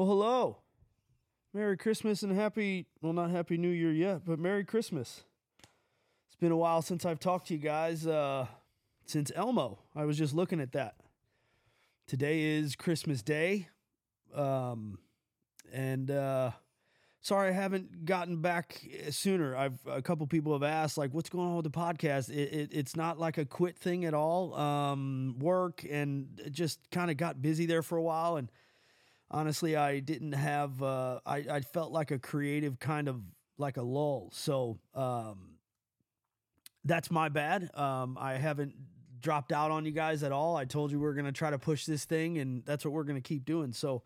Well, hello. Merry Christmas and happy, well, not Happy New Year yet, but Merry Christmas. It's been a while since I've talked to you guys, uh, since Elmo. I was just looking at that. Today is Christmas Day. Um, and, uh, sorry I haven't gotten back sooner. I've a couple people have asked like, what's going on with the podcast? It, it, it's not like a quit thing at all. Um, work and just kind of got busy there for a while, and honestly, I didn't have. Uh, I I felt like a creative kind of like a lull. So um, that's my bad. Um, I haven't dropped out on you guys at all. I told you we are going to try to push this thing, and that's what we're going to keep doing. So.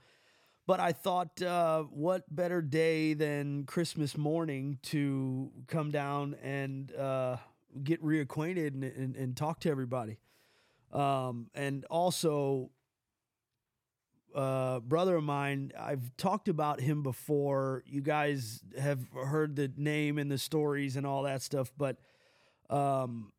But I thought, uh, what better day than Christmas morning to come down and uh, get reacquainted and, and, and, talk to everybody. Um, and also, uh, brother of mine, I've talked about him before. You guys have heard the name and the stories and all that stuff, but um,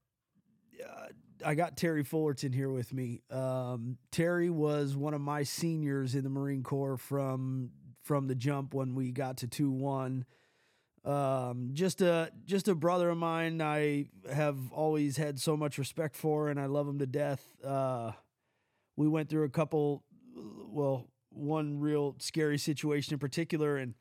uh, I got Terry Fullerton here with me. Um, Terry was one of my seniors in the Marine Corps from from the jump when we got to two one. Um, just a just a brother of mine. I have always had so much respect for, and I love him to death. Uh, we went through a couple, well, one real scary situation in particular, and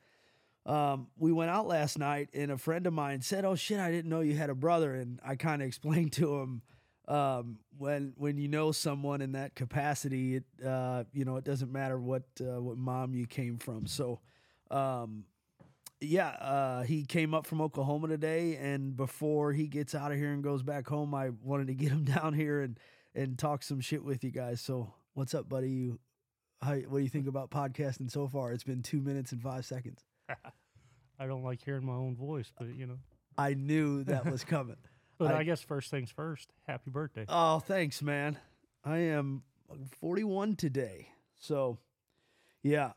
um, we went out last night, and a friend of mine said, "Oh shit, I didn't know you had a brother," and I kind of explained to him um, when when you know someone in that capacity, it uh, you know it doesn't matter what uh, what mom you came from. So, um, yeah, uh, he came up from Oklahoma today, and before he gets out of here and goes back home, I wanted to get him down here and and talk some shit with you guys. So, what's up, buddy? You, how, what do you think about podcasting so far? It's been two minutes and five seconds. I don't like hearing my own voice, but you know, I knew that was coming. But I, I, guess first things first. Happy birthday. Oh, thanks, man. I am 41 today. So, yeah,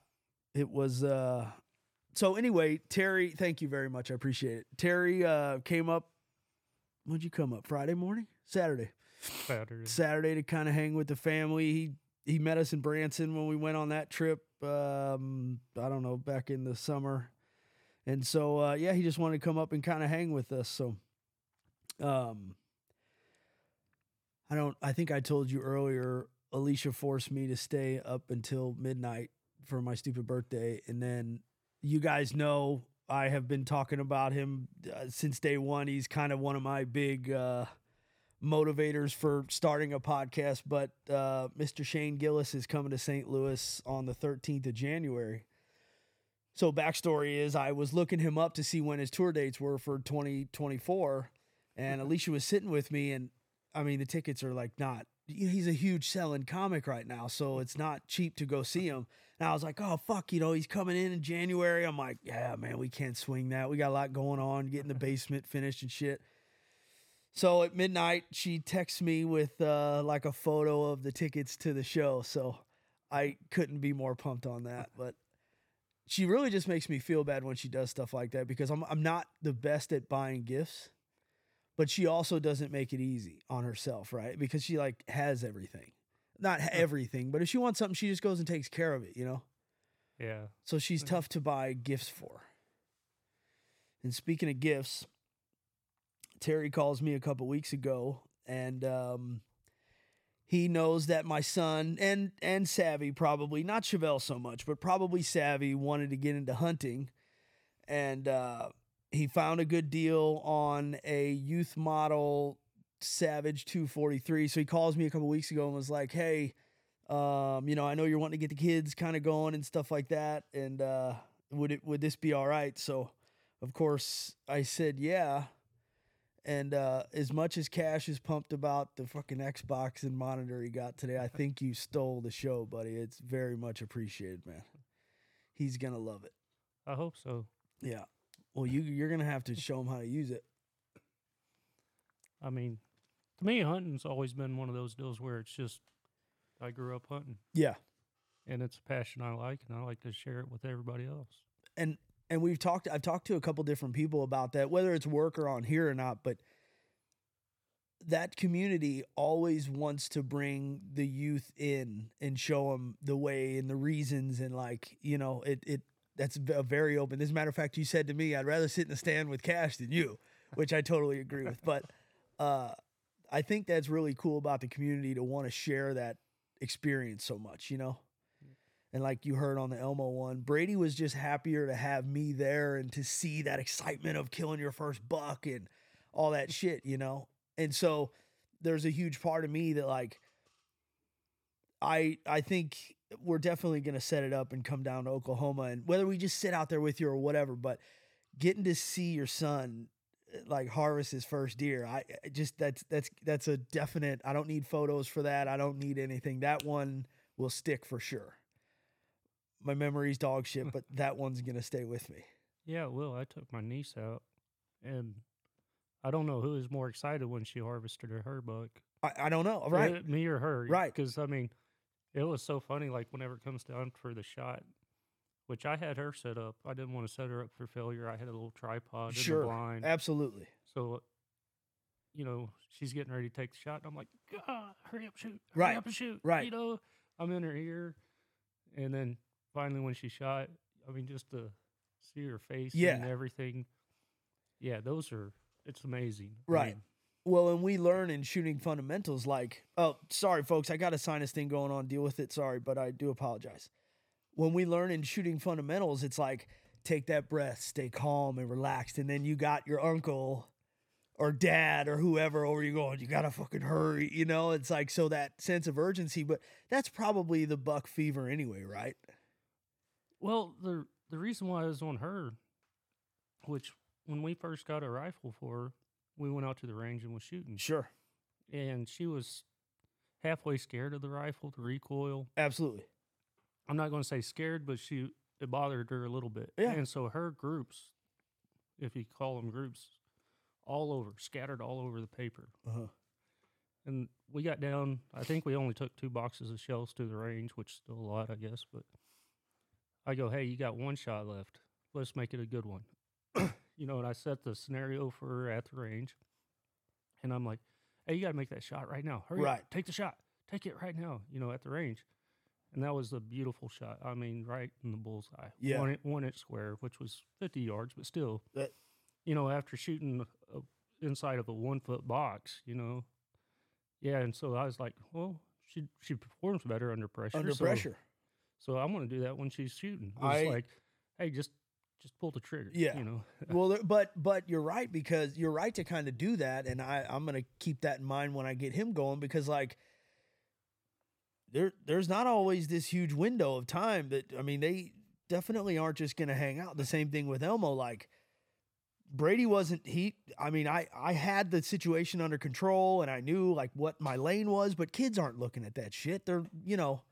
it was. uh So anyway, Terry, thank you very much. I appreciate it. Terry uh came up. When'd you come up? Friday morning? Saturday. Saturday. Saturday to kind of hang with the family. He he met us in Branson when we went on that trip. Um, I don't know, back in the summer. And so, uh, yeah, he just wanted to come up and kind of hang with us. So um, I don't. I think I told you earlier. Alicia forced me to stay up until midnight for my stupid birthday, and then you guys know I have been talking about him uh, since day one. He's kind of one of my big uh, motivators for starting a podcast. But uh, Mr. Shane Gillis is coming to St. Louis on the 13th of January. So backstory is I was looking him up to see when his tour dates were for 2024 and Alicia was sitting with me, and I mean, the tickets are like not. He's a huge selling comic right now, so it's not cheap to go see him. And I was like, oh fuck, you know, he's coming in in January. I'm like, yeah, man, we can't swing that. We got a lot going on, getting the basement finished and shit. So at midnight, she texts me with uh, like a photo of the tickets to the show. So I couldn't be more pumped on that. But she really just makes me feel bad when she does stuff like that because I'm I'm not the best at buying gifts but she also doesn't make it easy on herself, right? Because she like has everything. Not everything, but if she wants something, she just goes and takes care of it, you know? Yeah. So she's tough to buy gifts for. And speaking of gifts, Terry calls me a couple weeks ago and um, he knows that my son and and Savvy probably not Chevelle so much, but probably Savvy wanted to get into hunting, and uh, he found a good deal on a youth model Savage 243. So he calls me a couple weeks ago and was like, "Hey, um, you know, I know you're wanting to get the kids kind of going and stuff like that, and uh, would it would this be all right?" So, of course, I said, "Yeah." And uh, as much as Cash is pumped about the fucking Xbox and monitor he got today, I think you stole the show, buddy. It's very much appreciated, man. He's gonna love it. I hope so. Yeah. Well, you you're gonna have to show him how to use it. I mean, to me, hunting's always been one of those deals where it's just I grew up hunting. Yeah, and it's a passion I like, and I like to share it with everybody else. And and we've talked. I've talked to a couple different people about that, whether it's work or on here or not. But that community always wants to bring the youth in and show them the way and the reasons and like you know it it that's a very open. As a matter of fact, you said to me, "I'd rather sit in the stand with Cash than you," which I totally agree with. But uh, I think that's really cool about the community to want to share that experience so much, you know. And like you heard on the Elmo one, Brady was just happier to have me there and to see that excitement of killing your first buck and all that shit, you know. And so there's a huge part of me that like I I think we're definitely to set it up and come down to Oklahoma and whether we just sit out there with you or whatever, but getting to see your son uh, like harvest his first deer, I I just that's that's that's a definite. I don't need photos for that. I don't need anything. That one will stick for sure. My memory's dog shit, but that one's gonna stay with me. Yeah, well, I took my niece out, and I don't know who was more excited when she harvested her, her buck. I, I don't know. Right. Uh, me or her. Right. Because, I mean, it was so funny, like, whenever it comes down for the shot, which I had her set up. I didn't want to set her up for failure. I had a little tripod in Sure. the blind. Absolutely. So, you know, she's getting ready to take the shot. And I'm like, God, hurry up, shoot. Hurry Right, up and shoot. right. You know, I'm in her ear. And then finally, when she shot, I mean, just to see her face Yeah. and everything. Yeah, those are, it's amazing. I Right. mean, Well, and we learn in shooting fundamentals like, oh, sorry, folks, I got a sinus thing going on. Deal with it. Sorry, but I do apologize. When we learn in shooting fundamentals, it's like take that breath, stay calm and relaxed, and then you got your uncle or dad or whoever over you going, you gotta fucking hurry. You know, it's like so that sense of urgency, but that's probably the buck fever anyway, right? Well, the the reason why I was on her, which when we first got a rifle for her, we went out to the range and was shooting, Sure, and she was halfway scared of the rifle, the recoil. absolutely. I'm not going to say scared, but she it bothered her a little bit. Yeah. And so her groups, if you call them groups, all over, scattered all over the paper. Uh-huh. And we got down. I think we only took two boxes of shells to the range, which is still a lot, I guess. But I go, hey, you got one shot left. Let's make it a good one. you know, and I set the scenario for her at the range, and I'm like, hey, you got to make that shot right now. Hurry Right. up, take the shot, take it right now. You know, at the range. And that was a beautiful shot. I mean, right in the bullseye. Yeah. One, one inch square, which was 50 yards, but still, That- you know, after shooting a, inside of a one foot box, you know. Yeah. And so I was like, well, she she performs better under pressure. Under so, pressure. So I'm going to do that when she's shooting. It's I- like, hey, just just pull the trigger. Yeah. You know. well, but but you're right because you're right to kind of do that, and I I'm gonna keep that in mind when I get him going because like there there's not always this huge window of time that I mean they definitely aren't just gonna hang out. The same thing with Elmo, like Brady wasn't he I mean I I had the situation under control and I knew like what my lane was, but kids aren't looking at that shit. They're you know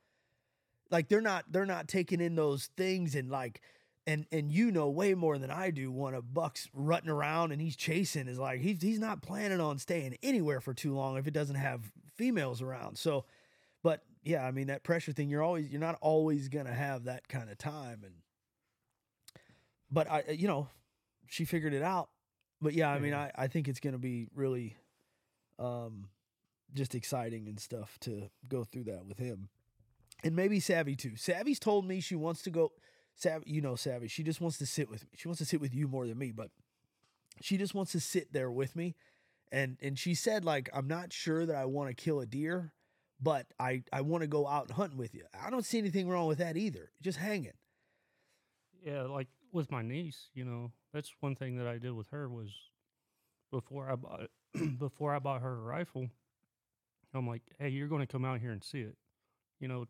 like they're not they're not taking in those things and like and and you know way more than I do when a buck's rutting around and he's chasing is like he's he's not planning on staying anywhere for too long if it doesn't have females around. So but yeah, I mean that pressure thing you're always you're not always going to have that kind of time and but I you know she figured it out. But yeah, I mean I I think it's going to be really um just exciting and stuff to go through that with him. And maybe Savvy too. Savvy's told me she wants to go Savvy, you know Savvy. She just wants to sit with me. She wants to sit with you more than me, but she just wants to sit there with me. And and she said like I'm not sure that I want to kill a deer, but I I want to go out hunting with you. I don't see anything wrong with that either. Just hanging. Yeah, like with my niece, you know, that's one thing that I did with her was before I bought before I bought her a rifle, I'm like, hey, you're going to come out here and see it. You know,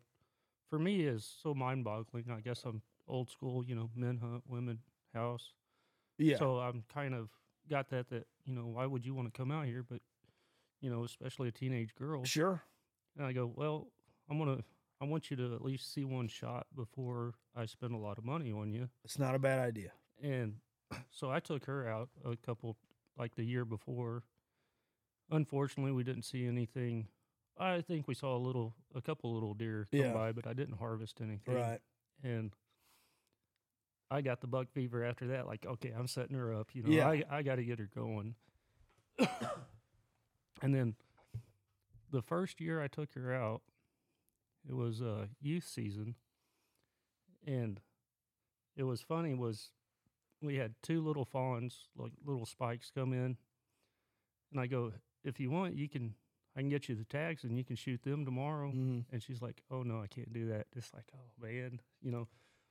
for me is so mind boggling. I guess I'm old school. You know, men hunt, women house. Yeah. So I'm kind of got that that you know why would you want to come out here, but you know, especially a teenage girl. sure. And I go, well, I'm gonna. I want you to at least see one shot before I spend a lot of money on you. It's not a bad idea. And so I took her out a couple, like the year before. Unfortunately, we didn't see anything. I think we saw a little, a couple little deer come Yeah. by, but I didn't harvest anything. Right. And I got the buck fever after that. Like, okay, I'm setting her up. You know, Yeah. I I got to get her going. And then the first year I took her out, it was uh, youth season, and it was funny was we had two little fawns, like little spikes, come in, and I go, if you want, you can. I can get you the tags and you can shoot them tomorrow. Mhm. And she's like, "Oh no, I can't do that." It's like, "Oh man," you know.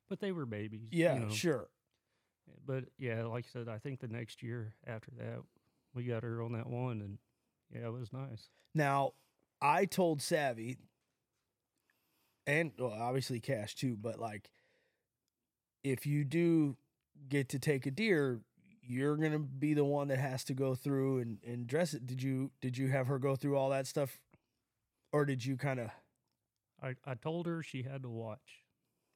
But they were babies. Yeah, you know. sure. But yeah, like I said, I think the next year after that, we got her on that one, and yeah, it was nice. Now, I told Savvy, and well, obviously Cash too, but like, if you do get to take a deer, you're gonna be the one that has to go through and, and dress it. Did you did you have her go through all that stuff, or did you kind of I I told her she had to watch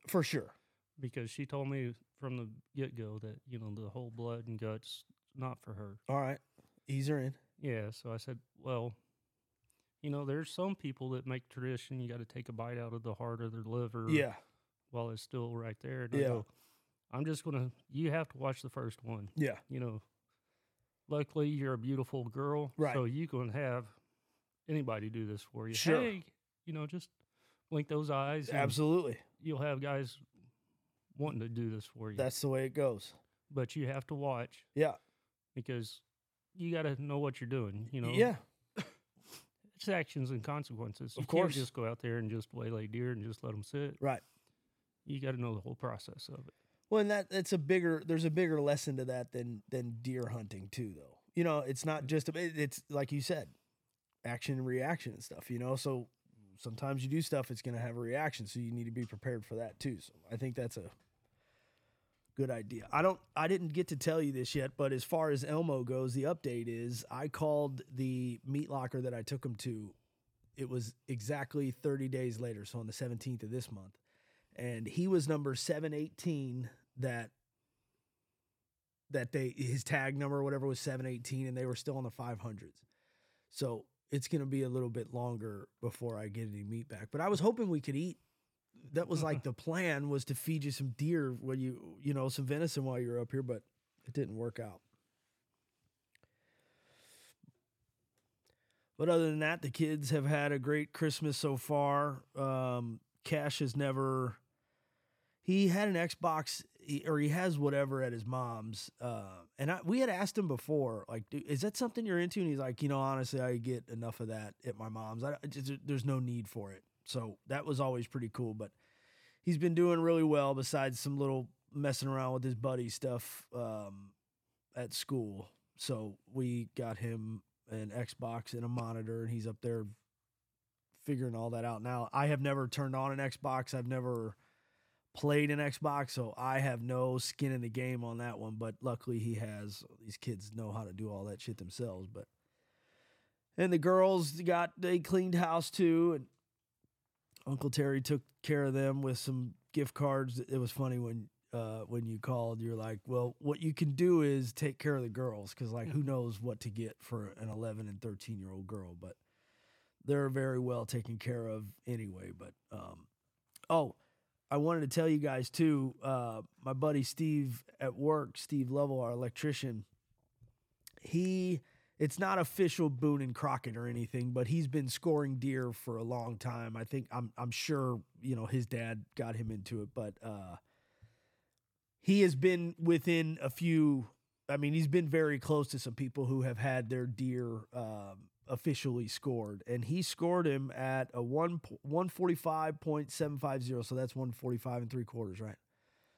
for sure? because she told me from the get go that you know the whole blood and guts not for her. All right, ease her in. Yeah, so I said, well, you know, there's some people that make tradition. You got to take a bite out of the heart or the liver. Yeah, while it's still right there. Yeah. go, I'm just gonna. You have to watch the first one. yeah, You know. Luckily, you're a beautiful girl, Right. So you can have anybody do this for you. Sure. Hey, you know, just blink those eyes. absolutely. You'll have guys wanting to do this for you. That's the way it goes. but you have to watch Yeah, because you got to know what you're doing. You know. yeah, It's actions and consequences. Of you course. can't just go out there and just waylay deer and just let them sit. right. You got to know the whole process of it. Well, and that it's a bigger. There's a bigger lesson to that than than deer hunting too, though. You know, it's not mm. just a- it's like you said, action and reaction and stuff. You know, so sometimes you do stuff, it's going to have a reaction, so you need to be prepared for that too. So I think that's a good idea. I don't. I didn't get to tell you this yet, but as far as Elmo goes, the update is I called the meat locker that I took him to. It was exactly 30 days later, so on the 17th of this month, and he was number 718 that that they his tag number or whatever was 718 and they were still on the 500s so it's going to be a little bit longer before i get any meat back but i was hoping we could eat. That was like the plan was to feed you some deer when you you know some venison while you're up here but it didn't work out. But other than that the kids have had a great christmas so far. Um cash has never he had an Xbox or he has whatever at his mom's. Uh, and I, we had asked him before, like, "Dude, is that something you're into? And he's like, you know, honestly, I get enough of that at my mom's. I, just, there's no need for it. So that was always pretty cool. But he's been doing really well besides some little messing around with his buddy stuff um, at school. So we got him an Xbox and a monitor, and he's up there figuring all that out. Now, I have never turned on an Xbox. I've never played an Xbox, so I have no skin in the game on that one. But luckily, he has. These kids know how to do all that shit themselves. But and the girls got they cleaned house too, and Uncle Terry took care of them with some gift cards. It was funny when uh, when you called. You're like, well, what you can do is take care of the girls because like who knows what to get for an 11 and 13 year old girl, but they're very well taken care of anyway. But um, oh. I wanted to tell you guys too. Uh, my buddy Steve at work, Steve Lovell, our electrician, he it's not official Boone and Crockett or anything, but he's been scoring deer for a long time. I think I'm I'm sure you know his dad got him into it, but uh, he has been within a few. I mean, he's been very close to some people who have had their deer um, officially scored, and he scored him at a one one forty five point seven five zero. So that's one forty five and three quarters, right?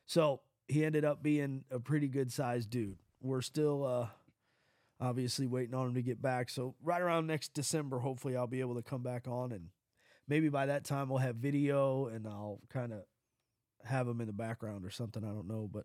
So he ended up being a pretty good sized dude. We're still uh, obviously waiting on him to get back. So right around next December, hopefully I'll be able to come back on, and maybe by that time we'll have video, and I'll kind of have him in the background or something. I don't know, but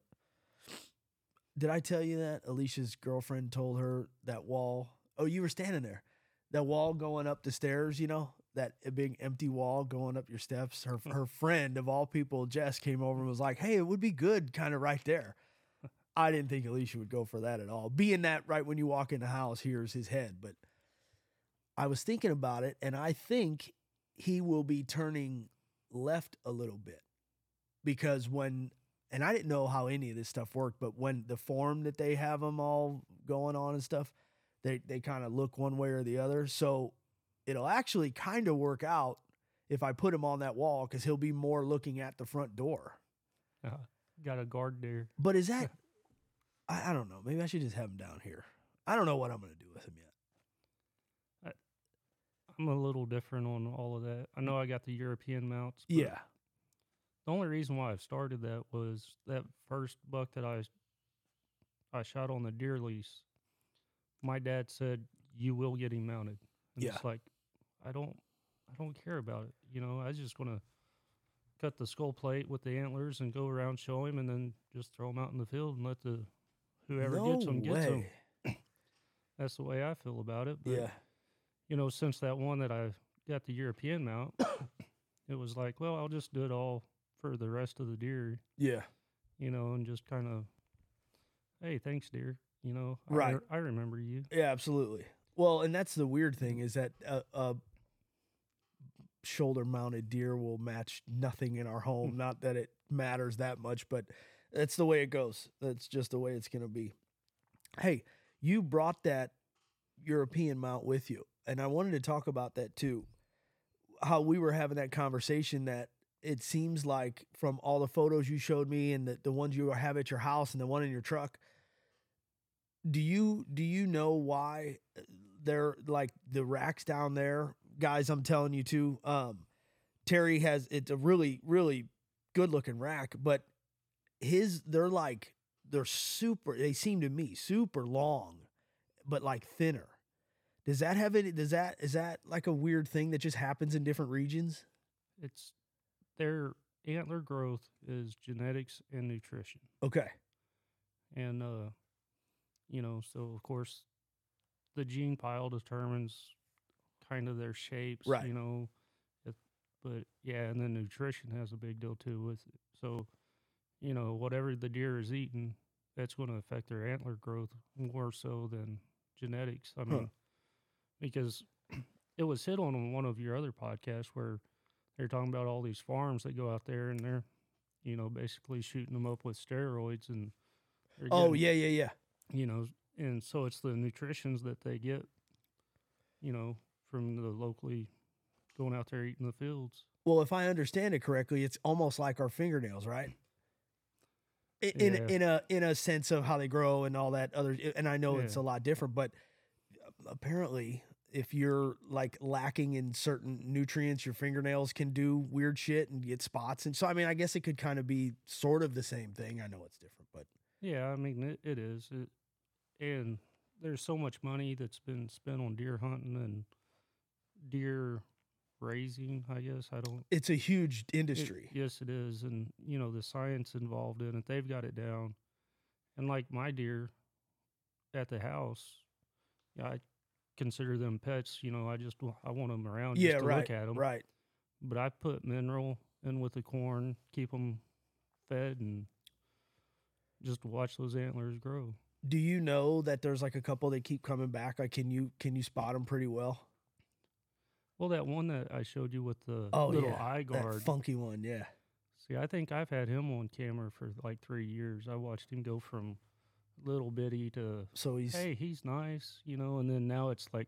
did I tell you that Alicia's girlfriend told her that wall? Oh, you were standing there. That wall going up the stairs, you know, that big empty wall going up your steps. Her hmm. her friend of all people, Jess, came over and was like, "Hey, it would be good, kind of right there." I didn't think Alicia would go for that at all. Being that right when you walk in the house, here's his head. But I was thinking about it, and I think he will be turning left a little bit because when and I didn't know how any of this stuff worked, but when the form that they have them all going on and stuff, They they kind of look one way or the other. So it'll actually kind of work out if I put him on that wall because he'll be more looking at the front door. Uh, got a guard there. But is that? I, I don't know. Maybe I should just have him down here. I don't know what I'm gonna do with him yet. I'm a little different on all of that. I know I got the European mounts. Yeah. The only reason why I've started that was that first buck that I I shot on the deer lease. My dad said you will get him mounted. And Yeah. It's like I don't I don't care about it. You know, I was just gonna cut the skull plate with the antlers and go around show him and then just throw him out in the field and let the whoever no gets him gets him. way. That's the way I feel about it. But Yeah. you know, since that one that I got the European mount, it was like, well, I'll just do it all for the rest of the deer, Yeah. you know, and just kind of, hey, thanks, deer. You know, I, Right. re- I remember you. Yeah, absolutely. Well, and that's the weird thing is that a, a shoulder mounted deer will match nothing in our home. Hmm. Not that it matters that much, but that's the way it goes. That's just the way it's going to be. Hey, you brought that European mount with you, and I wanted to talk about that too. How we were having that conversation that it seems like from all the photos you showed me and the, the ones you have at your house and the one in your truck, do you do you know why they're like the racks down there guys i'm telling you too um terry has it's a really really good looking rack but his they're like they're super they seem to me super long but like thinner. Does that have any does that is that like a weird thing that just happens in different regions? It's their antler growth is genetics and nutrition. okay. And, uh, you know, so of course, the gene pile determines kind of their shapes, Right. you know. But yeah, and then nutrition has a big deal too with it. So, you know, whatever the deer is eating, that's going to affect their antler growth more so than genetics. I Huh. mean, because it was hit on on one of your other podcasts where they're talking about all these farms that go out there and they're, you know, basically shooting them up with steroids and. oh yeah yeah yeah you know, and so it's the nutritions that they get, you know, from the locally going out there eating the fields. Well, if I understand it correctly, it's almost like our fingernails, right? In Yeah. in a in a sense of how they grow and all that other, and I know it's a lot different, but apparently, if you're like lacking in certain nutrients, your fingernails can do weird shit and get spots, and so I mean, I guess it could kind of be sort of the same thing. I know it's different, but Yeah, I mean it, it is, it, and there's so much money that's been spent on deer hunting and deer raising. I guess I don't. it's a huge it- industry. yes, it is, and you know the science involved in it. They've got it down, and like my deer at the house, yeah, I consider them pets. You know, I just I want them around yeah, just to right, look at them. right. but I put mineral in with the corn, keep them fed, and just watch those antlers grow. Do you know that there's like a couple that keep coming back? Like, can you can you spot them pretty well? Well, that one that I showed you with the Oh little yeah, eye that guard. funky one. Yeah. See, I think I've had him on camera for like three years. I watched him go from little bitty to So he's hey, he's nice, you know, and then now it's like,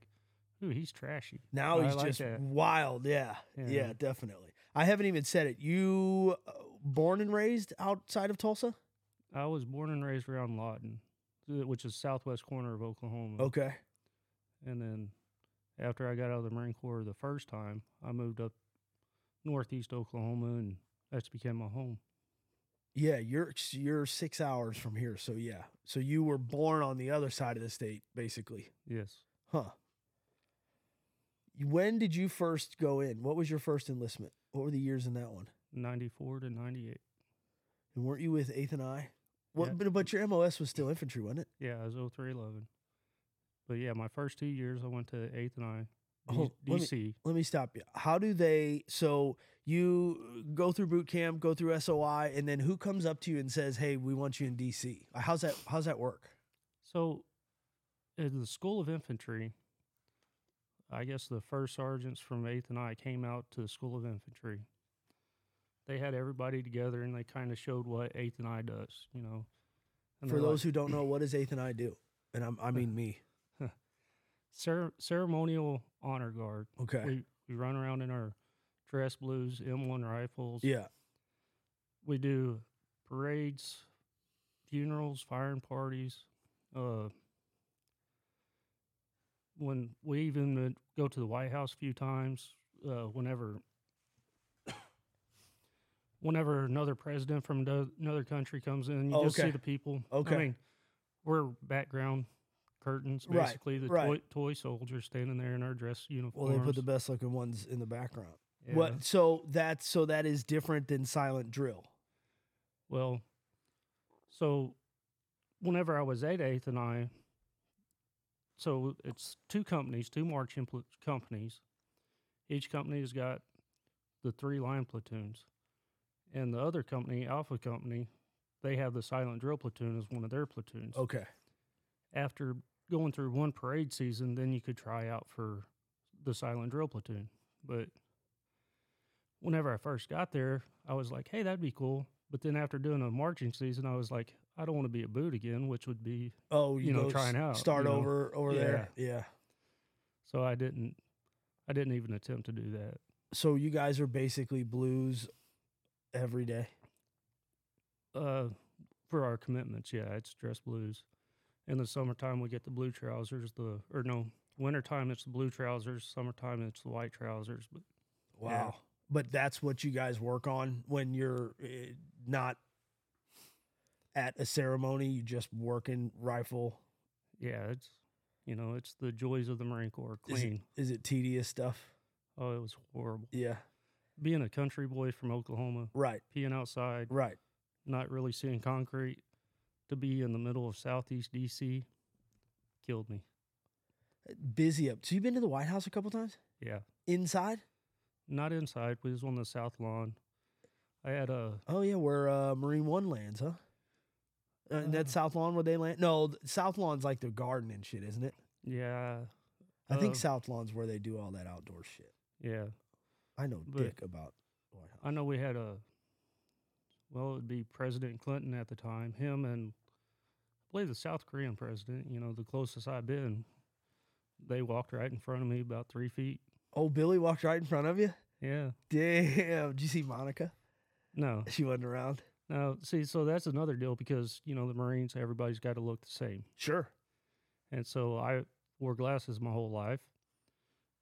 ooh, he's trashy. now I he's like just that. wild. Yeah. yeah, Yeah. definitely. I haven't even said it. You uh, born and raised outside of Tulsa? I was born and raised around Lawton, which is southwest corner of Oklahoma. Okay. And then after I got out of the Marine Corps the first time, I moved up northeast Oklahoma, and that's became my home. Yeah, you're you're six hours from here. So yeah. So you were born on the other side of the state, basically. Yes. Huh. When did you first go in? What was your first enlistment? What were the years in that one? 94 to 98. And weren't you with Eighth and I? What, Yeah. but, but your MOS was still infantry, wasn't it? Yeah, I was 0311. But yeah, my first two years I went to 8th and I. Oh, let me- DC. Let me stop you. How do they? So you go through boot camp, go through SOI, and then who comes up to you and says, "Hey, we want you in DC"? How's that? How's that work? So, in the School of Infantry, I guess the first sergeants from 8th and I came out to the School of Infantry. They had everybody together and they kind of showed what 8th and I does, you know. And For those like, who don't know, what does Eighth and I do? And I'm, I mean me. cer- ceremonial honor guard. Okay. We we run around in our dress blues, M1 rifles. yeah. We do parades, funerals, firing parties. Uh, when we even go to the White House a few times, uh, whenever whenever another president from another country comes in, you Oh, just see the people. Okay. I mean, we're background curtains, Right, basically. The right. toy, toy soldiers standing there in our dress uniforms. Well, they put the best looking ones in the background. Yeah. What? So that's so that is different than silent drill. Well, so whenever I was at Eighth and I, so it's two companies, two marching pl- companies. Each company has got the three line platoons, and the other company, Alpha Company, they have the silent drill platoon as one of their platoons. Okay. After going through one parade season, then you could try out for the silent drill platoon. But whenever I first got there, I was like, hey, that'd be cool. But then after doing a marching season, I was like, I don't want to be a boot again, which would be Oh, you, You know, trying out, Start you know. over over there. Yeah. so I didn't I didn't even attempt to do that. So you guys are basically blues every day. Uh for our commitments, yeah, it's dress blues. In the summertime we get the blue trousers, the or no, wintertime it's the blue trousers, summertime it's the white trousers, but Wow. Yeah. But that's what you guys work on when you're uh, not at a ceremony. You just working rifle. yeah, it's you know, it's the joys of the Marine Corps. Clean. Is it tedious stuff? Oh, it was horrible. Yeah. Being a country boy from Oklahoma, Right. peeing outside, Right. not really seeing concrete, to be in the middle of southeast DC killed me. Busy up. So you've been to the White House a couple times? Yeah. Inside? Not inside, We was on the south lawn. I had a Oh yeah, where uh, Marine One lands, huh? Uh, and that's Uh, South Lawn where they land. No, South Lawn's like the garden and shit, isn't it? yeah. I think Uh, South Lawn's where they do all that outdoor shit. Yeah. I know but- dick about White House. I know we had a well, it'd be President Clinton at the time, him and I believe the South Korean president, you know, the closest I've been. They walked right in front of me about three feet. Oh, Billy walked right in front of you. Yeah. Damn! Did you see Monica? No. She wasn't around. No. see, so that's another deal because, you know, the Marines, everybody's got to look the same. Sure. And so I wore glasses my whole life,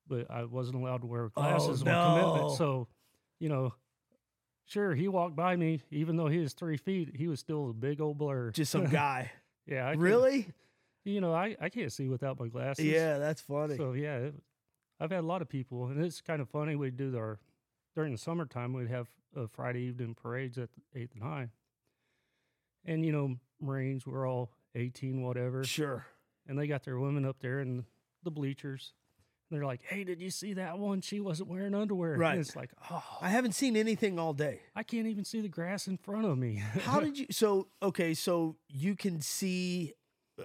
but I wasn't allowed to wear glasses oh, on Oh, no. commitment. So, you know, sure, he walked by me, even though he was three feet, he was still a big old blur. Just some guy. yeah. I really? You know, I, I can't see without my glasses. Yeah, that's funny. So, yeah, it, I've had a lot of people, and it's kind of funny. We'd do our, during the summertime, we'd have a Friday evening parades at the 8th and I. And, you know, Marines were all 18, whatever. sure. and they got their women up there in the bleachers. And they're like, "Hey, did you see that one? She wasn't wearing underwear." And Right. it's like, oh, I haven't seen anything all day. I can't even see the grass in front of me. How did you? So okay, so you can see.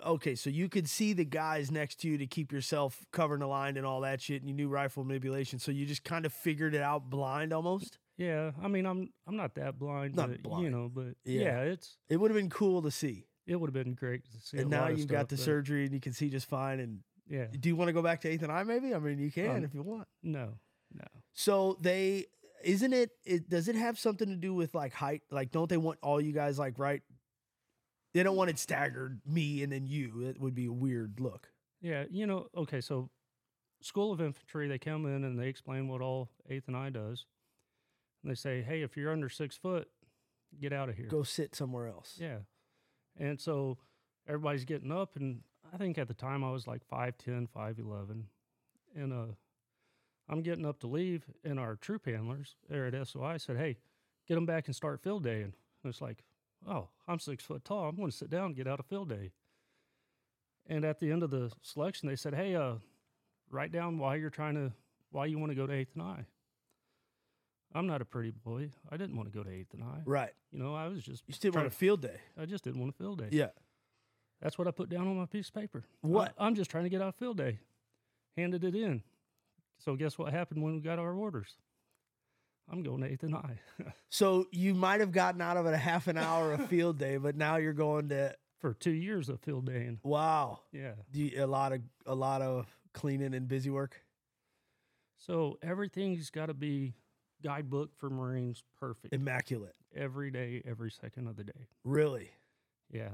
Okay, so you could see the guys next to you to keep yourself covering the line and all that shit, and you knew rifle manipulation. So you just kind of figured it out blind almost. yeah, I mean, I'm I'm not that blind, Not but you know, but Yeah. yeah, it's It would have been cool to see. it would have been great to see. and now you've got stuff, the but surgery and you can see just fine. And Yeah, do you want to go back to eighth and I? Maybe. I mean, you can Um, if you want. no, no. So they isn't it, it? Does it have something to do with like height? Like, don't they want all you guys like right? They don't want it staggered, me and then you. It would be a weird look. Yeah, you know, okay, so School of Infantry, they come in and they explain what all Eighth and I does, and they say, "Hey, if you're under six foot, get out of here." Go sit somewhere else. Yeah. And so everybody's getting up and I think at the time I was like 5'10, 5'11. And uh I'm getting up to leave and our troop handlers there at SOI said, Hey, get them back and start field day. And it's like, oh, I'm six foot tall. I'm going to sit down and get out of field day. And at the end of the selection, they said, Hey, uh, write down why you're trying to, why you want to go to eighth and I. I'm not a pretty boy. I didn't want to go to eighth and I. Right. You know, I was just You still trying want a to- field day. I just didn't want a field day. Yeah. That's what I put down on my piece of paper. I- What? I'm just trying to get out of field day. Handed it in. So guess what happened when we got our orders? I'm going to eighth and I So you might have gotten out of it a half an hour of field day, but now you're going to for two years of field day. And wow. yeah, Do you- a lot of a lot of cleaning and busy work? So everything's got to be guidebook for Marines perfect Immaculate. every day, every second of the day. Really? Yeah.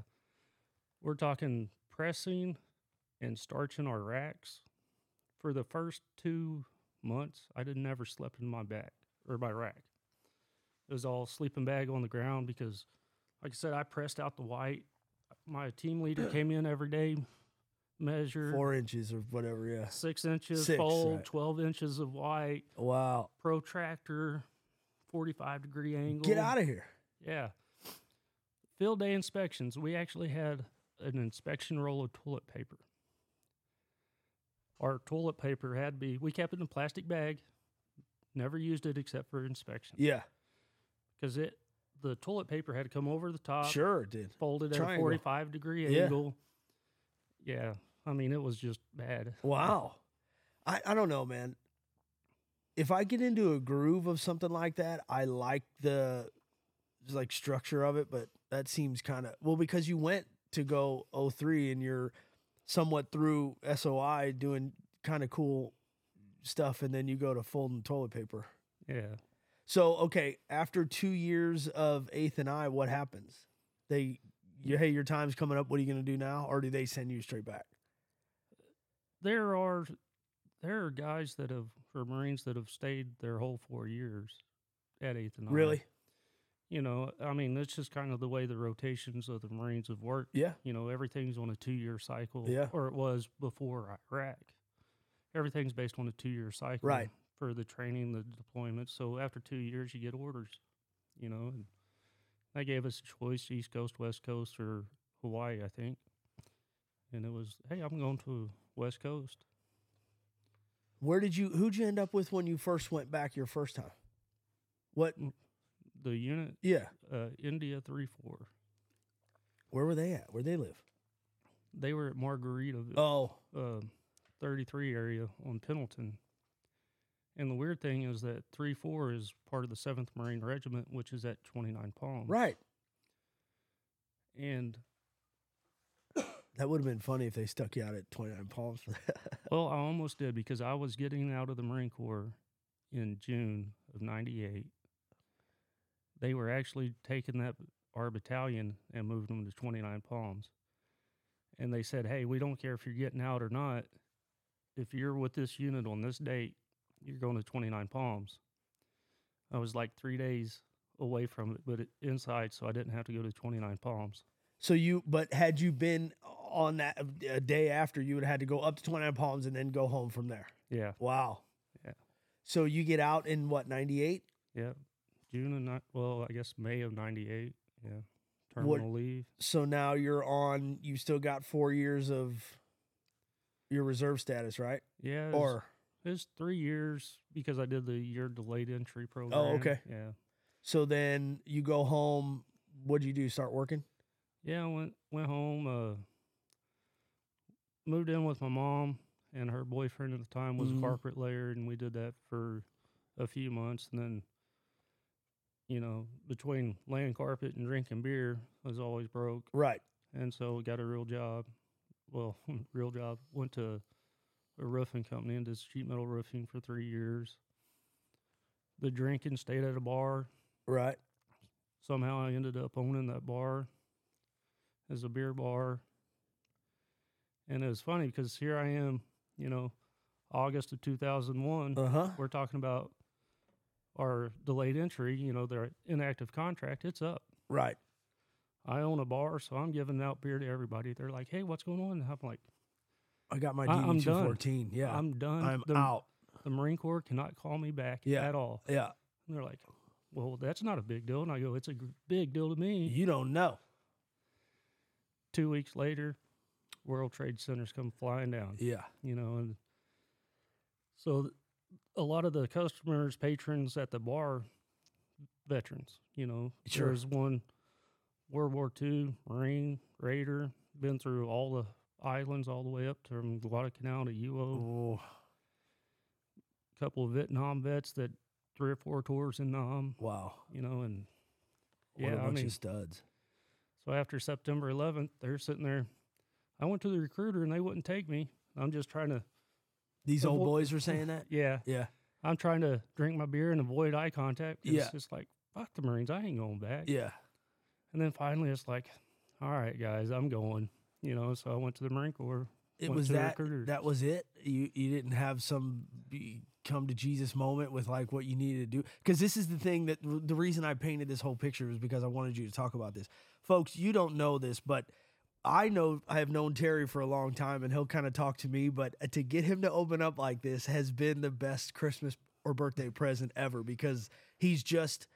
We're talking pressing and starching our racks. For the first two months, I didn't ever slept in my back or my rack. It was all sleeping bag on the ground because, like I said, I pressed out the white. My team leader came in every day, measured Four inches or whatever, yeah. six inches Six, fold, right. 12 inches of white, Wow. protractor, 45 degree angle. Get out of here. Yeah. Field day inspections. We actually had an inspection roll of toilet paper. Our toilet paper had to be, we kept it in a plastic bag, never used it except for inspection. Yeah. Because it, the toilet paper had to come over the top, Sure it did. folded at a Triangle. 45 degree Yeah. angle. Yeah. I mean, it was just bad. Wow. I, I don't know, man. If I get into a groove of something like that, I like the like structure of it, but that seems kind of well because you went to go 03 and you're somewhat through SOI doing kind of cool stuff and then you go to folding toilet paper. Yeah. So, okay, after 2 years of Eighth and I, what happens? They you, hey, your time's coming up. What are you going to do now? Or do they send you straight back? there are there are guys that have or Marines that have stayed their whole four years at eighth and nine. Really? You know, I mean, it's just kind of the way the rotations of the Marines have worked. Yeah. You know, everything's on a two year cycle. Yeah. Or it was before Iraq. Everything's based on a two year cycle. Right. For the training, the deployment. So after two years, you get orders. You know, and they gave us a choice: East Coast, West Coast, or Hawaii, I think. And it was, hey, I'm going to West Coast. Where did you? Who'd you end up with when you first went back your first time? What? Mm. The unit, Yeah. uh, India three four. Where were they at? Where they live? They were at Margarita, Oh, uh, 33 area on Pendleton. And the weird thing is that 3 4 is part of the 7th Marine Regiment, which is at 29 Palms. right. And, That would have been funny if they stuck you out at Twenty Nine Palms for that. well, I almost did because I was getting out of the Marine Corps in June of 98. They were actually taking that, our battalion, and moving them to 29 Palms. And they said, hey, we don't care if you're getting out or not. If you're with this unit on this date, you're going to 29 Palms. I was like three days away from it, but it, inside, so I didn't have to go to 29 Palms. so you, but had you been on that a day after, you would have had to go up to Twenty Nine Palms and then go home from there. Yeah, Wow. Yeah. So you get out in what ninety eight? yeah. June of ni- well, I guess May of '98. Yeah, What- terminal leave. So now you're on. You still got four years of your reserve status, right? Yeah, Or it was three years because I did the year delayed entry program. Oh, okay. Yeah, so then you go home. What'd you do? Start working? yeah. I went went home. Uh, moved in with my mom and her boyfriend at the time was Mhm. a carpet layer, and we did that for a few months, and then. You know, between laying carpet and drinking beer, I was always broke. Right. and so got a real job. Well, real job. Went to a roofing company and did sheet metal roofing for three years. The drinking stayed at a bar. Right. Somehow I ended up owning that bar as a beer bar. And it was funny because here I am, you know, August of 2001. Uh huh. we're talking about our delayed entry, you know, their inactive contract. It's up. Right. I own a bar, so I'm giving out beer to everybody. They're like, "Hey, what's going on?" And I'm like, I got my DD two fourteen. Yeah. "I'm done. I'm the, out. The Marine Corps cannot call me back Yeah. at all." Yeah. And they're like, "Well, that's not a big deal." And I go, "It's a big deal to me." You don't know. Two weeks later, World Trade Centers come flying down. Yeah. You know, and so a lot of the customers, patrons at the bar, veterans. You know, Sure. there's one World War II Marine Raider, been through all the islands all the way up from Guadalcanal to Iwo. Oh, A couple of Vietnam vets that three or four tours in Nam. wow. You know, and What a Yeah, I bunch mean- of studs. so after September 11th, they're sitting there. I went to the recruiter and they wouldn't take me. I'm just trying to These old boys were saying that. Yeah, Yeah. I'm trying to drink my beer and avoid eye contact. Yeah. It's just like, fuck the Marines. I ain't going back. Yeah. And then finally it's like, all right, guys, I'm going. You know, so I went to the Marine Corps. It was that. That was it. You you didn't have some be, come to Jesus moment with like what you needed to do. Because this is the thing that the reason I painted this whole picture was because I wanted you to talk about this, folks. You don't know this, but I know I have known Terry for a long time, and he'll kind of talk to me. But uh, to get him to open up like this has been the best Christmas or birthday present ever because he's just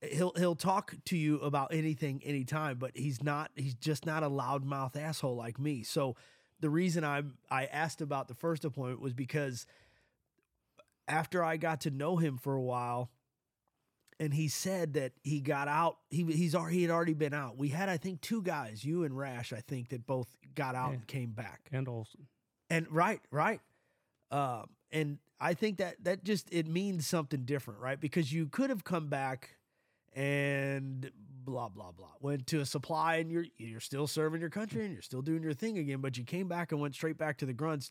he'll he'll talk to you about anything anytime but he's not he's just not a loudmouth asshole like me so the reason i i asked about the first appointment was because after i got to know him for a while and he said that he got out he he's already he had already been out we had i think two guys you and rash i think that both got out Yeah. and came back And Olson. and right, right. Um, and I think that that just it means something different, right? Because you could have come back and blah blah blah went to a supply and you're you're still serving your country and you're still doing your thing again, but you came back and went straight back to the grunts.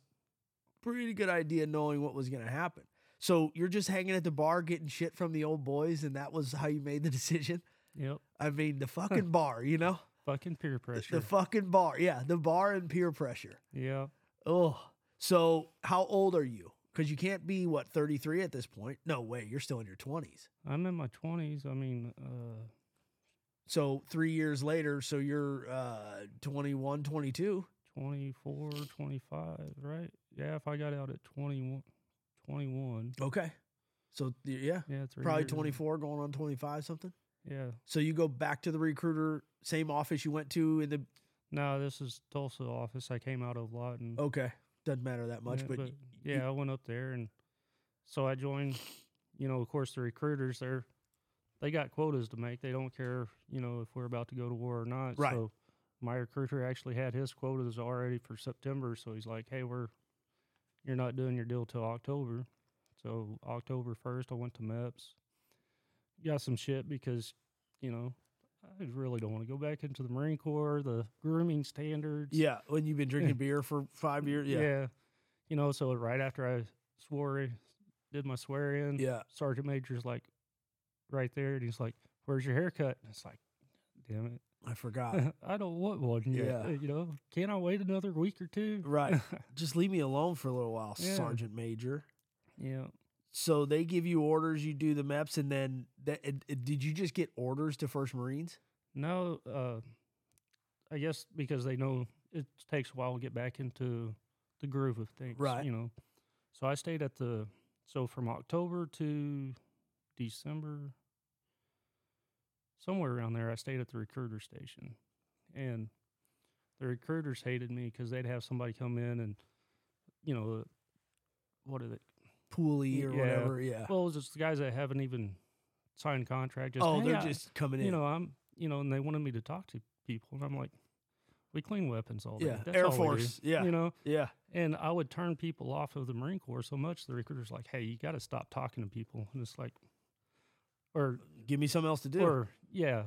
Pretty good idea knowing what was going to happen. So you're just hanging at the bar getting shit from the old boys, and that was how you made the decision. Yep. I mean, the fucking bar, you know, Fucking peer pressure. the fucking bar, yeah, the bar and peer pressure. yeah. Oh, so how old are you? Because you can't be what thirty three at this point. No way, you're still in your twenties. I'm in my 20s. I mean, uh, So three years later, so you're uh, 21, 22. 24, 25, right? Yeah, if I got out at 21. 21. Okay, so yeah, Yeah, probably years. twenty four, going on twenty five, something. Yeah. So you go back to the recruiter, same office you went to in the. No, this is Tulsa office. I came out of Lawton. Okay, doesn't matter that much, yeah, but, y- yeah, you- I went up there and so I joined. You know, of course, the recruiters they're they got quotas to make. They don't care, you know, if we're about to go to war or not. Right. So my recruiter actually had his quotas already for September. So he's like, "Hey, we're you're not doing your deal till October." So October first, I went to MEPS. Got some shit because, you know, I really don't want to go back into the Marine Corps. The grooming standards. yeah, when you've been drinking beer for five years, yeah, You know, so right after I swore, did my swear in, yeah, Sergeant Major's like right there, and he's like, "Where's your haircut?" And it's like, "Damn I forgot. I don't want one yet." Yeah. You know, can I wait another week or two? right, just leave me alone for a little while, Yeah. Sergeant Major. yeah. So they give you orders, you do the MEPS, and then that, it- it- did you just get orders to First Marines? No, uh, I guess because they know it takes a while to get back into the groove of things, Right. You know, so I stayed at the so from October to December, somewhere around there. I stayed at the recruiter station, and the recruiters hated me because they'd have somebody come in and, you know, uh, what are they? Poolee or Yeah. whatever. Yeah. Well, it's just the guys that haven't even signed contract. Just oh, "Hey, they're I- just coming in. you know, I'm, you know, and they wanted me to talk to people, and I'm like, we clean weapons all day. Yeah, That's Air all we do," Force, yeah. you know, yeah. and I would turn people off of the Marine Corps so much. The recruiter's like, hey, you got to stop talking to people, and it's like, or Give me something else to do. or yeah.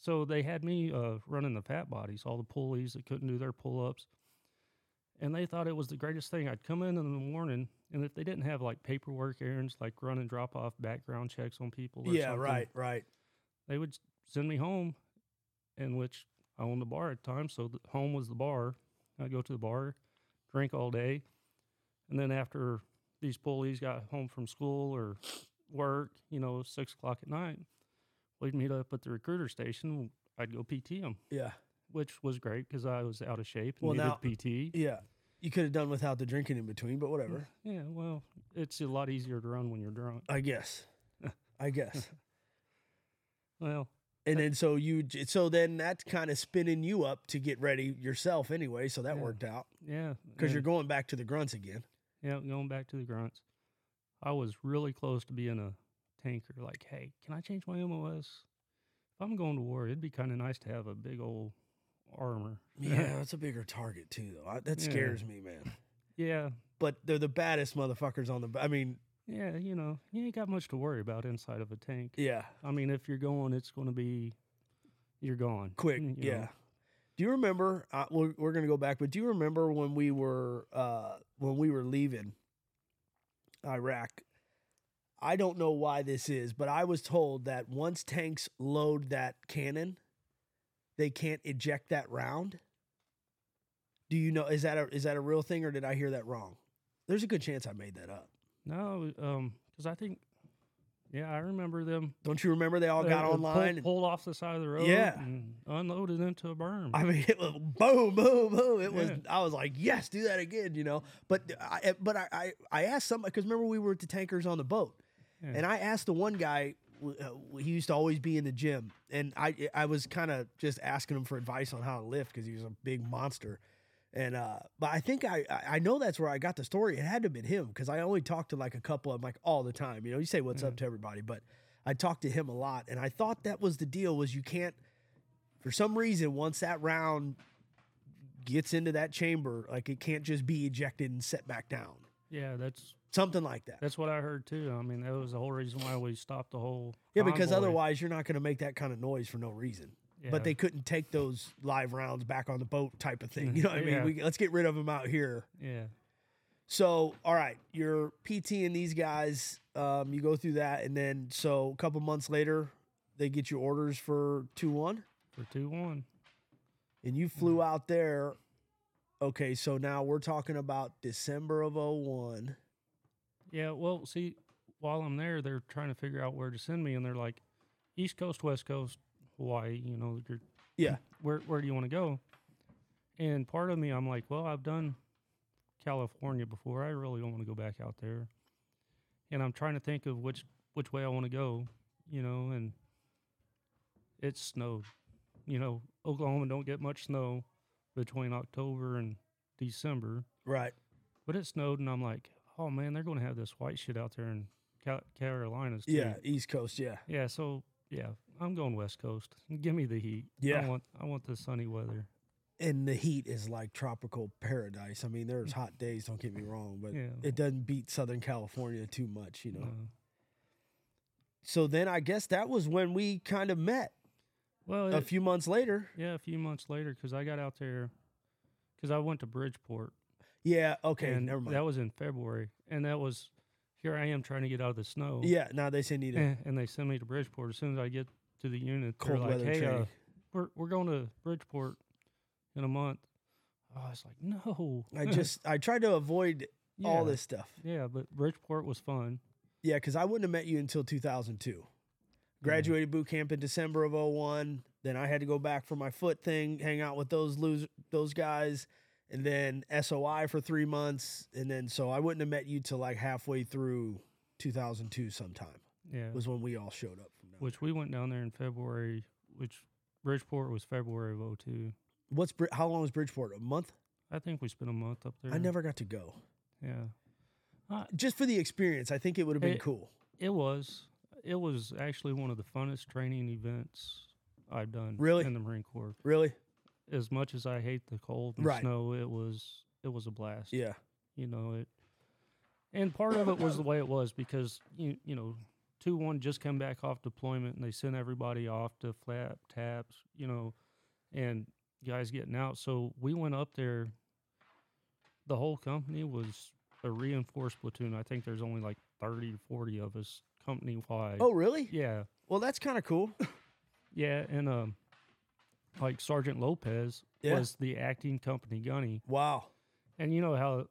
So they had me uh, running the fat bodies, all the poolees that couldn't do their pull ups. And they thought it was the greatest thing. I'd come in in the morning, and if they didn't have like paperwork errands, like run and drop off background checks on people, or yeah, right, right. they would send me home, in which I owned the bar at the time. So the home was the bar. I'd go to the bar, drink all day, and then after these poolees got home from school or work, you know, six o'clock at night, we'd meet up at the recruiter station. I'd go PT them, Yeah, which was great because I was out of shape and Well, needed now- PT. yeah. You could have done without the drinking in between, but whatever. Yeah, well, it's a lot easier to run when you're drunk. I guess. I guess. Well, And then so you, so then that's kind of spinning you up to get ready yourself anyway. So that Yeah. worked out yeah, because you're going back to the grunts again. Yeah, going back to the grunts. I was really close to being a tanker. Like, hey, can I change my MOS? If I'm going to war, it'd be kind of nice to have a big old armor. Yeah, that's a bigger target too, though. I, that Yeah. scares me, man. yeah, But they're the baddest motherfuckers on the. I mean, yeah. You know, you ain't got much to worry about inside of a tank. yeah, I mean, if you're going, it's going to be, you're gone quick. you know. Yeah. Do you remember? Uh, we're we're gonna go back, but do you remember when we were uh when we were leaving? Iraq. I don't know why this is, but I was told that once tanks load that cannon, they can't eject that round. Do you know is that a is that a real thing or did I hear that wrong? There's a good chance I made that up. No, um, because I think, yeah, I remember them. Don't you remember they all uh, got online? pulled, and- pulled off the side of the road, Yeah. and unloaded into a berm. I mean, it was boom, boom, boom. It was. Yeah. I was like, yes, do that again. You know, but I, but I, I, I asked somebody because remember we were at the tankers on the boat, Yeah. and I asked the one guy. Uh, he used to always be in the gym, and I, I was kind of just asking him for advice on how to lift because he was a big monster. And uh, but I think I, I know that's where I got the story. It had to have been him because I only talked to like a couple of them like all the time. You know, you say what's up to everybody, but I talked to him a lot, and I thought that was the deal. Was you can't for some reason once that round gets into that chamber, like it can't just be ejected and set back down. yeah, that's Something like that. that's what I heard too. I mean, that was the whole reason why we stopped the whole. Yeah, because convoy. otherwise you're not going to make that kind of noise for no reason. Yeah. But they couldn't take those live rounds back on the boat type of thing. You know what I mean? Yeah. We, let's get rid of them out here. yeah, So, all right, you're PT and these guys. Um, you go through that, and then so a couple months later, they get you orders for two one, for two one. and you flew out there. Okay, so now we're talking about December of 01. Yeah, well, see, while I'm there, they're trying to figure out where to send me, and they're like, East Coast, West Coast, Hawaii. You know, you're, Yeah. where where do you want to go? And part of me, I'm like, well, I've done California before. I really don't want to go back out there. And I'm trying to think of which which way I want to go. You know, and it snowed. You know, Oklahoma don't get much snow between October and December. Right. But it snowed, and I'm like, oh man, they're going to have this white shit out there in Cal- Carolinas. Too. Yeah, East Coast. Yeah. yeah. So yeah, I'm going West Coast. Give me the heat. Yeah. I want I want the sunny weather. And the heat is like tropical paradise. I mean, there's hot days, don't get me wrong, but Yeah. it doesn't beat Southern California too much, you know. Uh, So then I guess that was when we kind of met well, a few months later. yeah, a few months later, because I got out there, because I went to Bridgeport, Yeah, okay, and never mind. that was in February, and that was here I am trying to get out of the snow. yeah, now they send you to and, and they send me to Bridgeport. As soon as I get to the unit, they're cold like, weather "Hey, uh, we're we're going to Bridgeport in a month." Oh, I was like, "No." I just I tried to avoid all this stuff. Yeah, but Bridgeport was fun. Yeah, because I wouldn't have met you until 2002. Graduated boot camp in December of 01. Then I had to go back for my foot thing, hang out with those lose those guys, and then SOI for three months, and then so I wouldn't have met you till like halfway through 2002. Sometime Yeah, was when we all showed up which we went down there in February. Which Bridgeport was February of 02. What's how long was Bridgeport? A month? I think we spent a month up there. I never got to go. Yeah, uh, Just for the experience, I think it would have been It- cool. it was. It was actually one of the funnest training events I've done. Really? in the Marine Corps. Really? As much as I hate the cold and Right. snow, it was it was a blast. Yeah. you know it and part of it was the way it was because you you know two one just come back off deployment and they sent everybody off to flap taps you know and guys getting out so we went up there the whole company was a reinforced platoon i think there's only like 30 to 40 of us company wide Oh, really? yeah Well, that's kind of cool. yeah and um like sergeant lopez Yeah. was the acting company gunny Wow. and you know how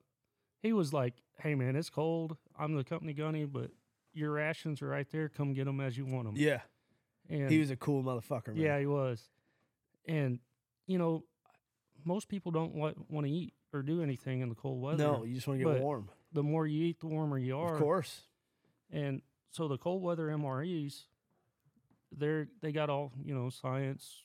he was like, "Hey man, it's cold. I'm the company gunny, but your rations are right there. Come get them as you want them." Yeah. and He was a cool motherfucker, man. yeah, he was. And you know, most people don't want want to eat or do anything in the cold weather. No, you just want to get But warm. the more you eat, the warmer you are. Of course. And so the cold weather MREs, they're they got all you know science.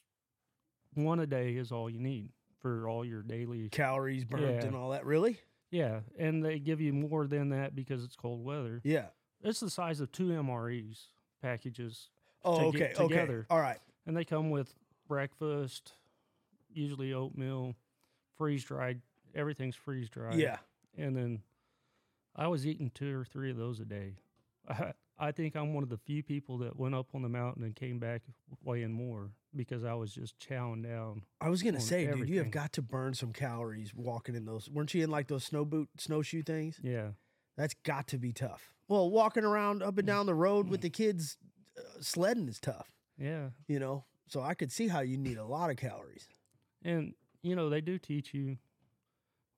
One a day is all you need for all your daily Calories burnt Yeah. and all that. Really? Yeah, and they give you more than that because it's cold weather. Yeah. It's the size of two MREs packages, Oh, okay. get Okay. together. All right. and they come with breakfast, usually oatmeal, freeze dried. Everything's freeze dried. Yeah. and then I was eating two or three of those a day. I, I think I'm one of the few people that went up on the mountain and came back weighing more because I was just chowing down. I was gonna on say, dude, you have got to burn some calories walking in those. Weren't you in like those snow boot snowshoe things? Yeah, That's got to be tough. Well, walking around up Mm. and down the road with the kids uh, sledding is tough, Yeah. you know? So I could see how you need a lot of calories. And you know they do teach you.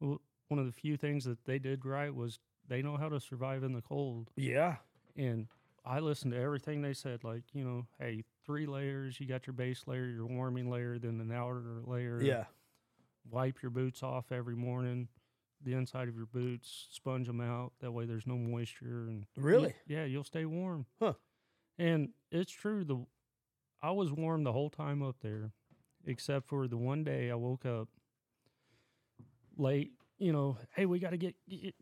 Well, one of the few things that they did right was they know how to survive in the cold. Yeah. And I listened to everything they said. Like you know, hey, three layers. You got your base layer, your warming layer, then an outer layer. Yeah. Wipe your boots off every morning. The inside of your boots, sponge them out. That way, there's no moisture. And you- Really? yeah, you'll stay warm. Huh. And it's true. The I was warm the whole time up there, except for the one day I woke up late. You know, hey, we got to get, get,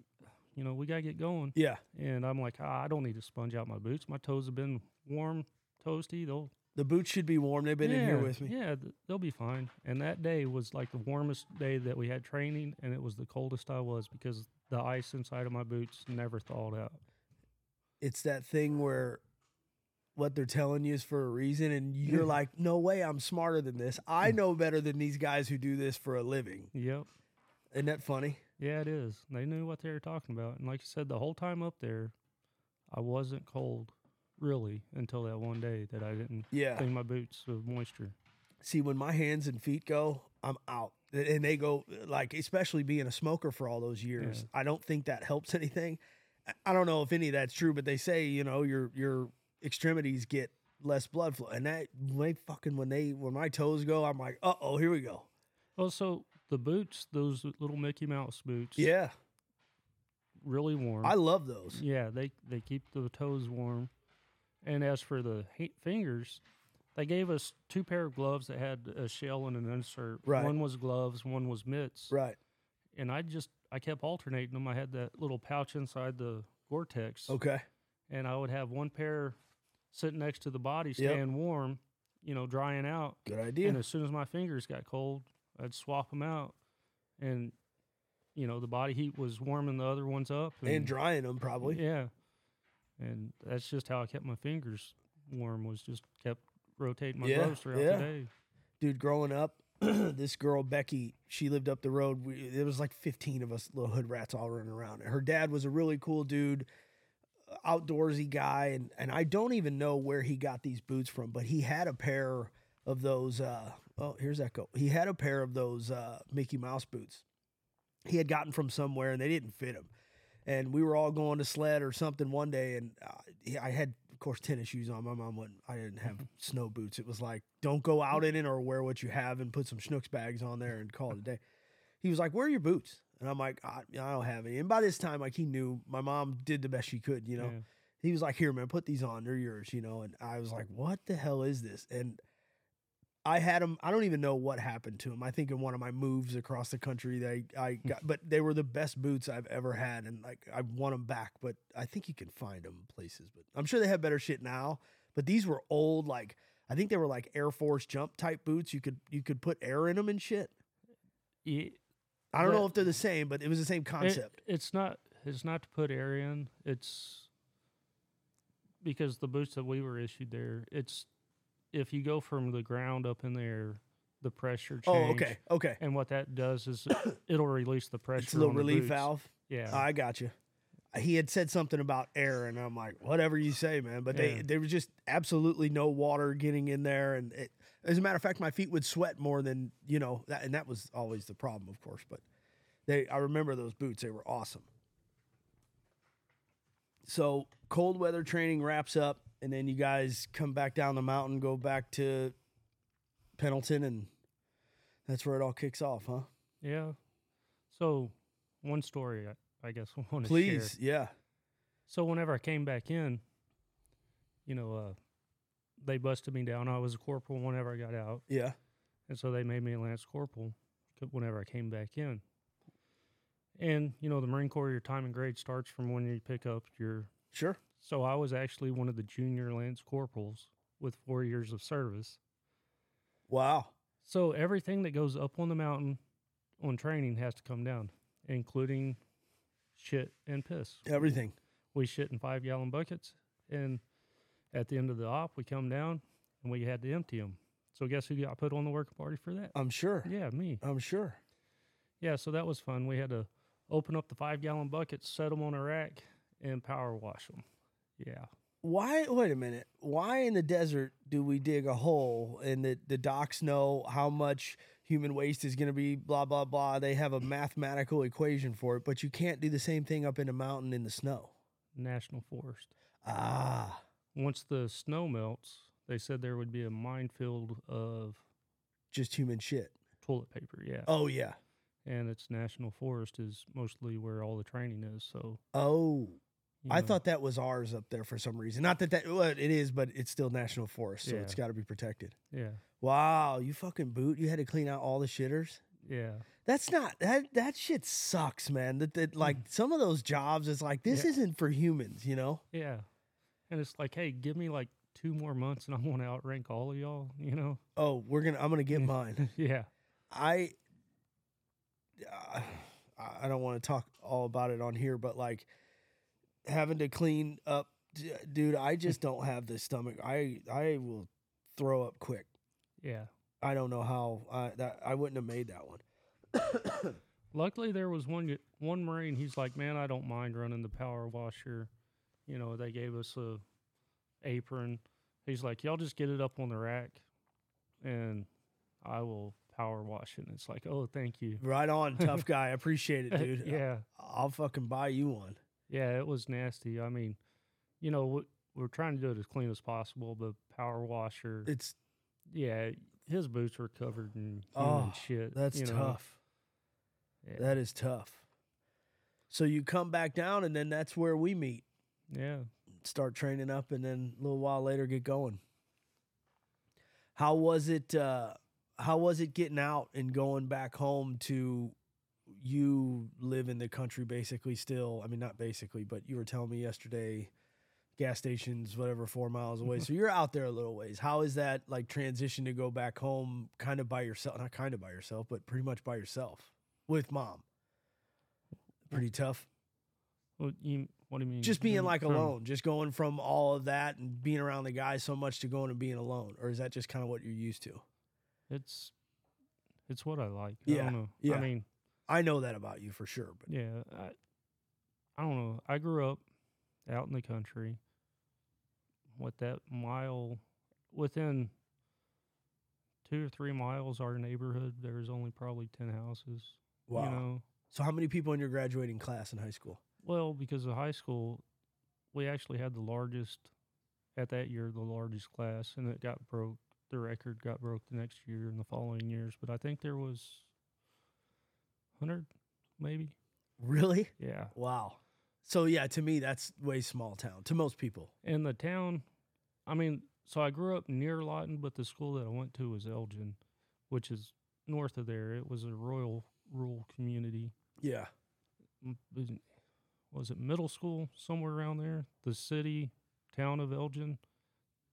you know, we got to get going. Yeah. And I'm like, ah, I don't need to sponge out my boots. My toes have been warm, toasty. They'll The boots should be warm. They've been in here with me. Yeah, th- they'll be fine. And that day was like the warmest day that we had training, and it was the coldest I was because the ice inside of my boots never thawed out. It's that thing where what they're telling you is for a reason, and you're Yeah. like, no way, I'm smarter than this. I mm. know better than these guys who do this for a living. Yep. Isn't that funny? Yeah, it is. They knew what they were talking about. And like you said, the whole time up there, I wasn't cold really until that one day that I didn't Yeah. clean my boots with moisture. See, when my hands and feet go, I'm out. And they go, like, especially being a smoker for all those years, Yeah. I don't think that helps anything. I- don't know if any of that's true, but they say, you know, your your extremities get less blood flow. And that, when they fucking, when they, when my toes go, I'm like, uh oh, here we go. Well, so the boots, those little Mickey Mouse boots, Yeah. really warm. I love those. Yeah, they they keep the toes warm. And as for the fingers, they gave us two pair of gloves that had a shell and an insert. Right. One was gloves, one was mitts. Right. And I just I kept alternating them. I had that little pouch inside the Gore-Tex, Okay. and I would have one pair sitting next to the body, Yep. staying warm, you know, drying out. Good idea. And as soon as my fingers got cold, I'd swap them out, and you know the body heat was warming the other ones up. and drying them probably. Yeah. And that's just how I kept my fingers warm was just kept rotating my Yeah, gloves throughout yeah. the day. dude growing up this girl becky she lived up the road. We, there was like 15 of us little hood rats all running around. Her dad was a really cool dude uh, outdoorsy guy and, and i don't even know where he got these boots from but he had a pair of those uh oh here's echo. He had a pair of those uh mickey mouse boots. He had gotten from somewhere and they didn't fit him and we were all going to sled or something one day and uh, i had of course tennis shoes on. My mom wouldn't i didn't have snow boots. It was like don't go out in it or wear what you have and put some schnooks bags on there and call it a day. He was like where are your boots. And i'm like i, I don't have any. And by this time like he knew my mom did the best she could you know? Yeah. he was like here man put these on. They're yours you know? And i was like what the hell is this? And I had them. I don't even know what happened to them. I think in one of my moves across the country, they I hmm. got, but they were the best boots I've ever had, and like I want them back. But I think you can find them places. But I'm sure they have better shit now. But these were old, like I think they were like Air Force jump type boots. You could you could put air in them and shit. Ye- I don't know if they're the same, but it was the same it- concept. it's not it's not to put air in. It's because the boots that we were issued there, it's if you go from the ground up in there, the pressure change. oh, okay, okay. And what that does is it'll release the pressure. It's a little relief boots. valve. Yeah. Oh, I got you. He had said something about air, and I'm like, whatever you say, man. But they there was just absolutely no water getting in there, and it, as a matter of fact, my feet would sweat more than you know, that, and that was always the problem, of course. But they, I remember those boots; they were awesome. So cold weather training wraps up, and then you guys come back down the mountain, go back to Pendleton, and that's where it all kicks off, huh? yeah. So one story I, I guess I want to share. Please, yeah, So whenever I came back in, you know, uh, they busted me down. I was a corporal whenever I got out, yeah, and so they made me a lance corporal whenever I came back in. And you know, the Marine Corps, your time and grade starts from when you pick up your. sure. So I was actually one of the junior lance corporals with four years of service. Wow. So everything that goes up on the mountain on training has to come down, including shit and piss. Everything. we shit in five gallon buckets and at the end of the op we come down and we had to empty them so guess who got put on the work party for that I'm sure. yeah me I'm sure. yeah so that was fun we had to open up the five gallon buckets, set them on a rack, and power wash them. Yeah. Why? Wait a minute. Why in the desert do we dig a hole and the the docs know how much human waste is going to be? Blah blah blah. They have a mathematical equation for it, but you can't do the same thing up in a mountain in the snow. National Forest. Ah, Once the snow melts, they said there would be a minefield of just human shit. toilet paper. Yeah. Oh yeah. And it's National Forest is mostly where all the training is. So Oh, you I know, thought that was ours up there for some reason. Not that that well, it is, but it's still national forest, so it's got to be protected. Yeah. Wow, you fucking boot! You had to clean out all the shitters. Yeah. That's not that that shit sucks, man. That that like some of those jobs is like this Yeah. isn't for humans, you know. Yeah. And it's like, hey, give me like two more months and I'm going to outrank all of y'all, you know? Oh, we're gonna I'm gonna get mine. yeah. I uh, I don't want to talk all about it on here, but like having to clean up, dude. I just don't have the stomach. I I will throw up quick. Yeah. I don't know how I that I wouldn't have made that one. Luckily, there was one one Marine. He's like, man, I don't mind running the power washer. You know, they gave us a apron. He's like, y'all just get it up on the rack, and I will power wash it. And it's like, oh, thank you. Right on, tough guy. I appreciate it, dude. yeah, I'll fucking buy you one. Yeah, it was nasty. I mean, you know, we- we're trying to do it as clean as possible, but power washer, It's yeah, his boots were covered in human Oh, shit. that's you know? tough. Yeah. That is tough. So you come back down, and then that's where we meet. yeah. Start training up, and then a little while later get going. How was it? Uh, how was it getting out and going back home to? You live in the country basically still. I mean, not basically, but you were telling me yesterday, gas stations, whatever, four miles away. so mm-hmm. you're out there a little ways. How is that like transition to go back home, kind of by yourself? Not kind of by yourself, but pretty much by yourself with mom. Pretty tough. What you? What do you mean? Just being like from- alone, just going from all of that and being around the guys so much to going and being alone, or is that just kind of what you're used to? It's it's what I like. Yeah, I don't know. yeah. I mean, I know that about you for sure, but yeah. I, I don't know. I grew up out in the country. What that mile within two or three miles our neighborhood there's only probably 10 houses wow. you know So how many people in your graduating class in high school? well because of high school we actually had the largest at that year the largest class and it got broke the record got broke the next year and the following years but i think there was 100 maybe Really? yeah Wow. So yeah, to me that's way small town. To most people. and the town i mean so i grew up near lawton but the school that i went to was elgin which is north of there it was a royal rural community Yeah. was it- was it middle school somewhere around there the city town of elgin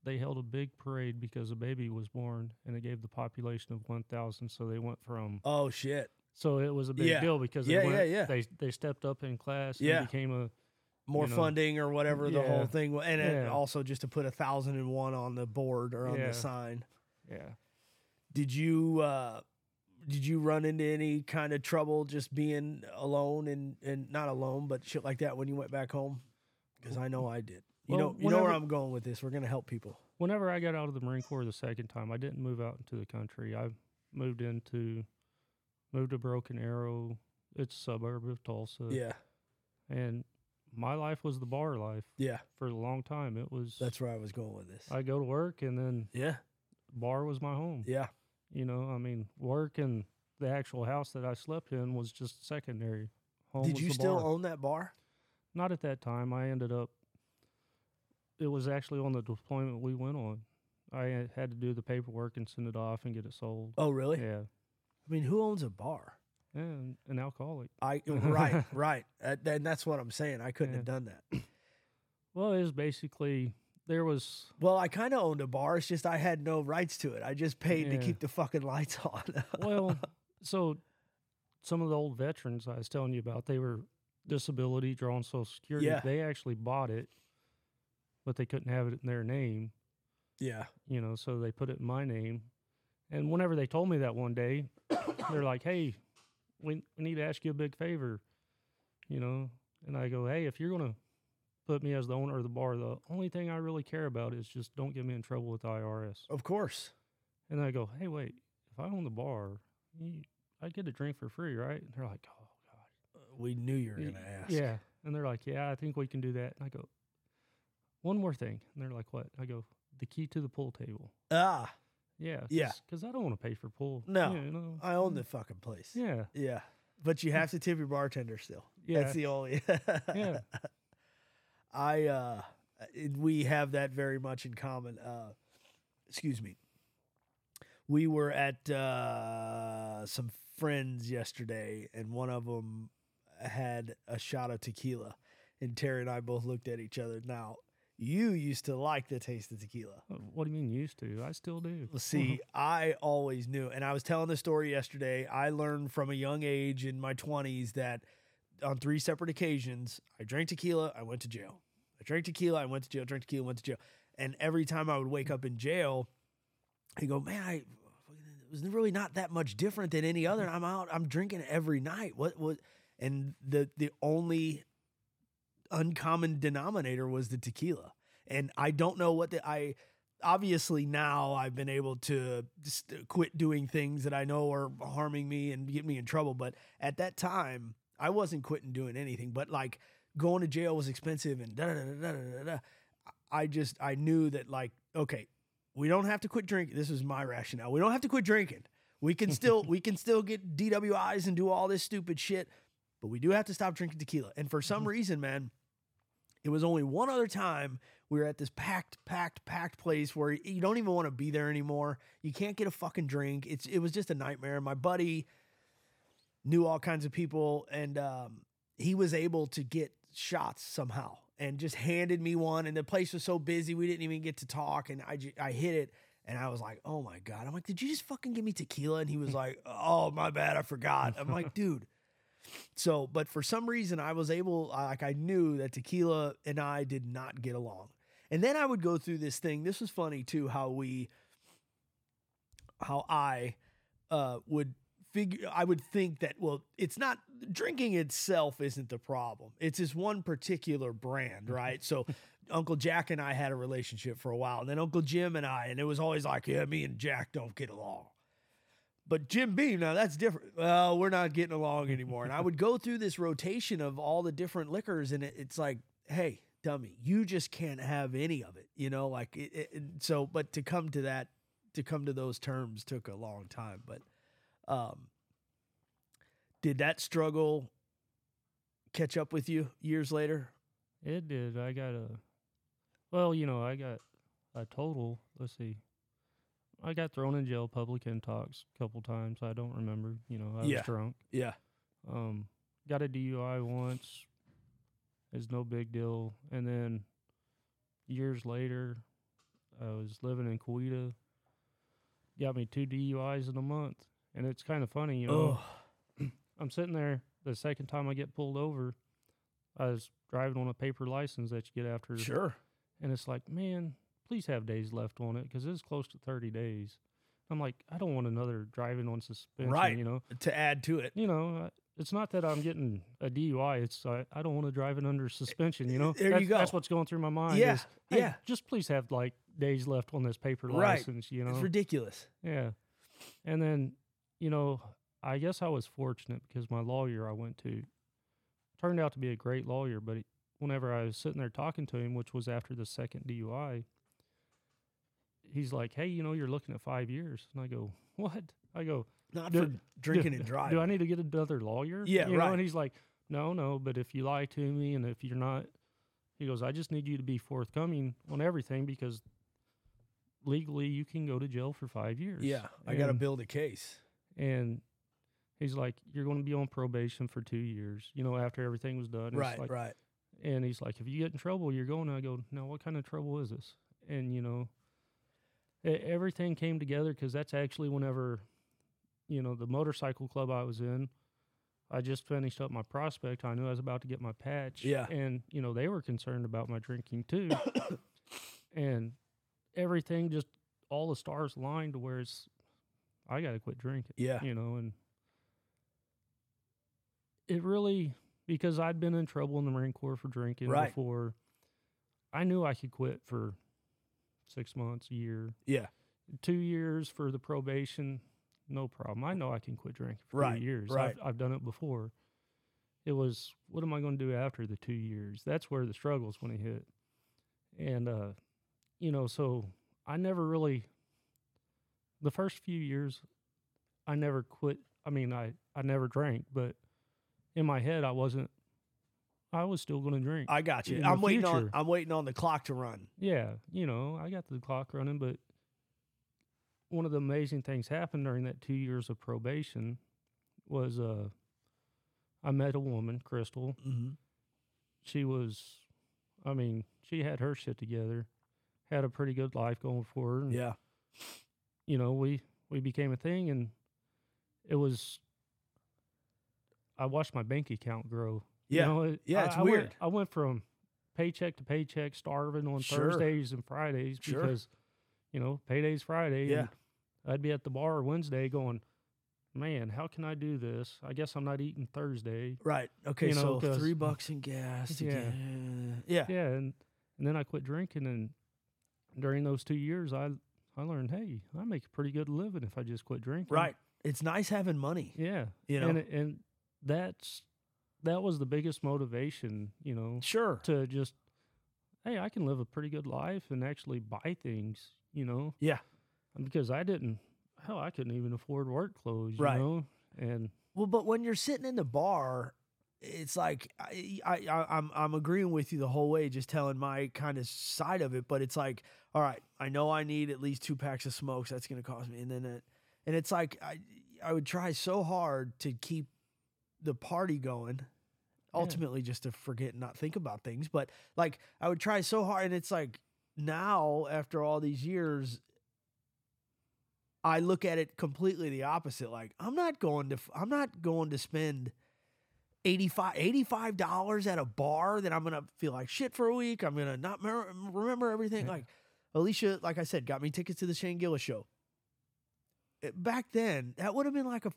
they held a big parade because a baby was born and it gave the population of 1000 so they went from Oh shit. So it was a big Yeah. deal because Yeah, they yeah, went, yeah. they they stepped up in class and Yeah. became a More You know, funding or whatever the whole thing, wa- and then Yeah. also just to put a thousand and one on the board or on Yeah. the sign. yeah Did you uh did you run into any kind of trouble just being alone and and not alone but shit like that when you went back home? Because I know I did. You Well, know you know where whenever- I'm going with this. We're gonna help people. whenever I got out of the Marine Corps the second time, I didn't move out into the country. I moved into moved to Broken Arrow. It's a suburb of Tulsa. Yeah, And my life was the bar life yeah. for a long time. It was That's where I was going with this. I go to work and then yeah, bar was my home. yeah. You know, I mean, work and the actual house that I slept in was just secondary. Home Did you still bar. own that bar? Not at that time. I ended up. It was actually on the deployment we went on. I had to do the paperwork and send it off and get it sold. Oh, really? Yeah, I mean, who owns a bar? and an alcoholic. I right, right. Uh, and that's what I'm saying. I couldn't Yeah. have done that. Well, it was basically there was Well, I kind of owned a bar. It's just I had no rights to it. I just paid to keep the fucking lights on. well, so some of the old veterans I was telling you about, they were disability, drawing Social Security. Yeah. They actually bought it, but they couldn't have it in their name. yeah. you know, so they put it in my name. And whenever they told me that one day, they're like, "Hey, we we need to ask you a big favor. you know. And I go, hey, if you're gonna put me as the owner of the bar, the only thing I really care about is just don't get me in trouble with the IRS. Of course. And I go, hey, wait, if I own the bar, you, I get a drink for free, right? And they're like, oh god, We knew you were going to ask. yeah. And they're like, yeah, I think we can do that. And I go, one more thing. And they're like, what? I go, the key to the pool table. Ah, Yeah, Yeah. because I don't want to pay for pool. No, you know? I own the fucking place. Yeah, Yeah. But you have to tip your bartender still. yeah, That's the only. yeah. I uh we have that very much in common. Uh excuse me. We were at uh some friends yesterday and one of them had a shot of tequila and Terry and I both looked at each other. Now, you used to like the taste of tequila. Uh, What do you mean used to? I still do. Well, see, I always knew, and I was telling the story yesterday. I learned from a young age in my 20s that on three separate occasions, I drank tequila, I went to jail. I drank tequila, I went to jail, drank tequila, went to jail. And every time I would wake up in jail, I go, man, I it was really not that much different than any other. I'm out, I'm drinking every night. What what and the the only uncommon denominator was the tequila. And I don't know what the I obviously now I've been able to just quit doing things that I know are harming me and get me in trouble. But at that time, I wasn't quitting doing anything. But like going to jail was expensive and da da da da da da. da. I just I knew that like okay, we don't have to quit drinking. This is my rationale. We don't have to quit drinking. We can still we can still get DWIs and do all this stupid shit, but we do have to stop drinking tequila. And for some mm-hmm. reason, man, it was only one other time we were at this packed, packed, packed place where you don't even want to be there anymore. You can't get a fucking drink. It's it was just a nightmare. My buddy knew all kinds of people, and um, he was able to get shots somehow, and just handed me one. And the place was so busy, we didn't even get to talk. And I I hit it, and I was like, oh my god. I'm like, did you just fucking give me tequila? And he was like, oh my bad, I forgot. I'm like, dude. So, but for some reason, I was able, like, I knew that tequila and I did not get along. And then I would go through this thing. This was funny too, how we, how I uh, would figure, I would think that, well, it's not, drinking itself isn't the problem. It's this one particular brand, right? So, Uncle Jack and I had a relationship for a while. And then Uncle Jim and I, and it was always like, yeah, me and Jack don't get along. But Jim Beam, now that's different. Well, we're not getting along anymore. And I would go through this rotation of all the different liquors, and it, it's like, hey, dummy, you just can't have any of it, you know. Like, it, it, so, but to come to that, to come to those terms, took a long time. But, um, did that struggle catch up with you years later? It did. I got a, well, you know, I got a total. Let's see. I got thrown in jail, public intox, a couple times. I don't remember. You know, I Yeah. was drunk. Yeah, Um, got a DUI once. It's no big deal. And then years later, I was living in Coweta. Got me two DUIs in a month, and it's kind of funny, you know. I'm sitting there the second time I get pulled over. I was driving on a paper license that you get after, sure, and it's like, man, please have days left on it because it's close to 30 days. I'm like, I don't want another driving on suspension, Right. you know. to add to it, You know, it's not that I'm getting a DUI. It's I, I don't want to drive it under suspension. You know, There you that's, go. That's what's going through my mind. Yeah, is, hey, yeah. Just please have like days left on this paper Right. license. You know, it's ridiculous. yeah. And then, you know, I guess I was fortunate because my lawyer I went to turned out to be a great lawyer. But he, whenever I was sitting there talking to him, which was after the second DUI, he's like, "Hey, you know, you're looking at five years," and I go, "What?" I go, Not for drinking do, and driving. Do I need to get another lawyer? Yeah, you know? right. And he's like, no, no. But if you lie to me, and if you're not, he goes, I just need you to be forthcoming on everything because legally you can go to jail for five years. yeah, I got to build a case. And he's like, you're going to be on probation for two years. You know, after everything was done. It's Right, like- right. And he's like, if you get in trouble, you're going. I go, now what kind of trouble is this? And you know, everything came together because that's actually whenever, you know, the motorcycle club I was in. I just finished up my prospect. I knew I was about to get my patch. Yeah. And you know, they were concerned about my drinking too. and everything just all the stars lined to where it's I got to quit drinking Yeah, you know, and it really because I'd been in trouble in the Marine Corps for drinking Right. before. I knew I could quit for six months, a year, Yeah. two years for the probation. No problem. I know I can quit drinking for Right, two years. right. I've, I've done it before. It was what am I going to do after the two years? That's where the struggles when it hit, and uh, you know, so I never really. The first few years, I never quit. I mean, I I never drank, but in my head, I wasn't. I was still going to drink. I got you. I'm waiting on. I'm waiting on the clock to run. Yeah, you know, I got the clock running, but one of the amazing things happened during that two years of probation was uh, I met a woman, Crystal. Mm-hmm. She was, I mean, she had her shit together, had a pretty good life going for her. And, Yeah. you know, we we became a thing, and it was. I watched my bank account grow. You Yeah. know, it- Yeah, I- it's I went- weird. I went from paycheck to paycheck, starving on Sure. Thursdays and Fridays Sure. because, you know, payday's Friday. Yeah. I'd be at the bar Wednesday going, man, how can I do this? I guess I'm not eating Thursday. Right. Okay. You know, so three bucks in gas. Yeah. get, yeah. Yeah, and and then I quit drinking, and during those two years, I I learned, hey, I make a pretty good living if I just quit drinking. Right. It's nice having money. Yeah. You know. and and that's that was the biggest motivation, you know, Sure. to just hey, I can live a pretty good life and actually buy things, you know. Yeah. Because I didn't hell, I couldn't even afford work clothes, Right. you know. And Well, but when you're sitting in the bar, it's like I, I, I I'm I'm agreeing with you the whole way, just telling my kind of side of it. But it's like, all right, I know I need at least two packs of smokes. That's going to cost me, and then it, and it's like I I would try so hard to keep the party going. Ultimately, just to forget and not think about things. But like I would try so hard, and it's like now after all these years, I look at it completely the opposite. Like I'm not going to I'm not going to spend 85 dollars at a bar that I'm gonna feel like shit for a week. I'm gonna not mer- remember everything. Yeah. Like Alicia, like I said, got me tickets to the Shane Gillis show. Uh, Back then, that would have been like a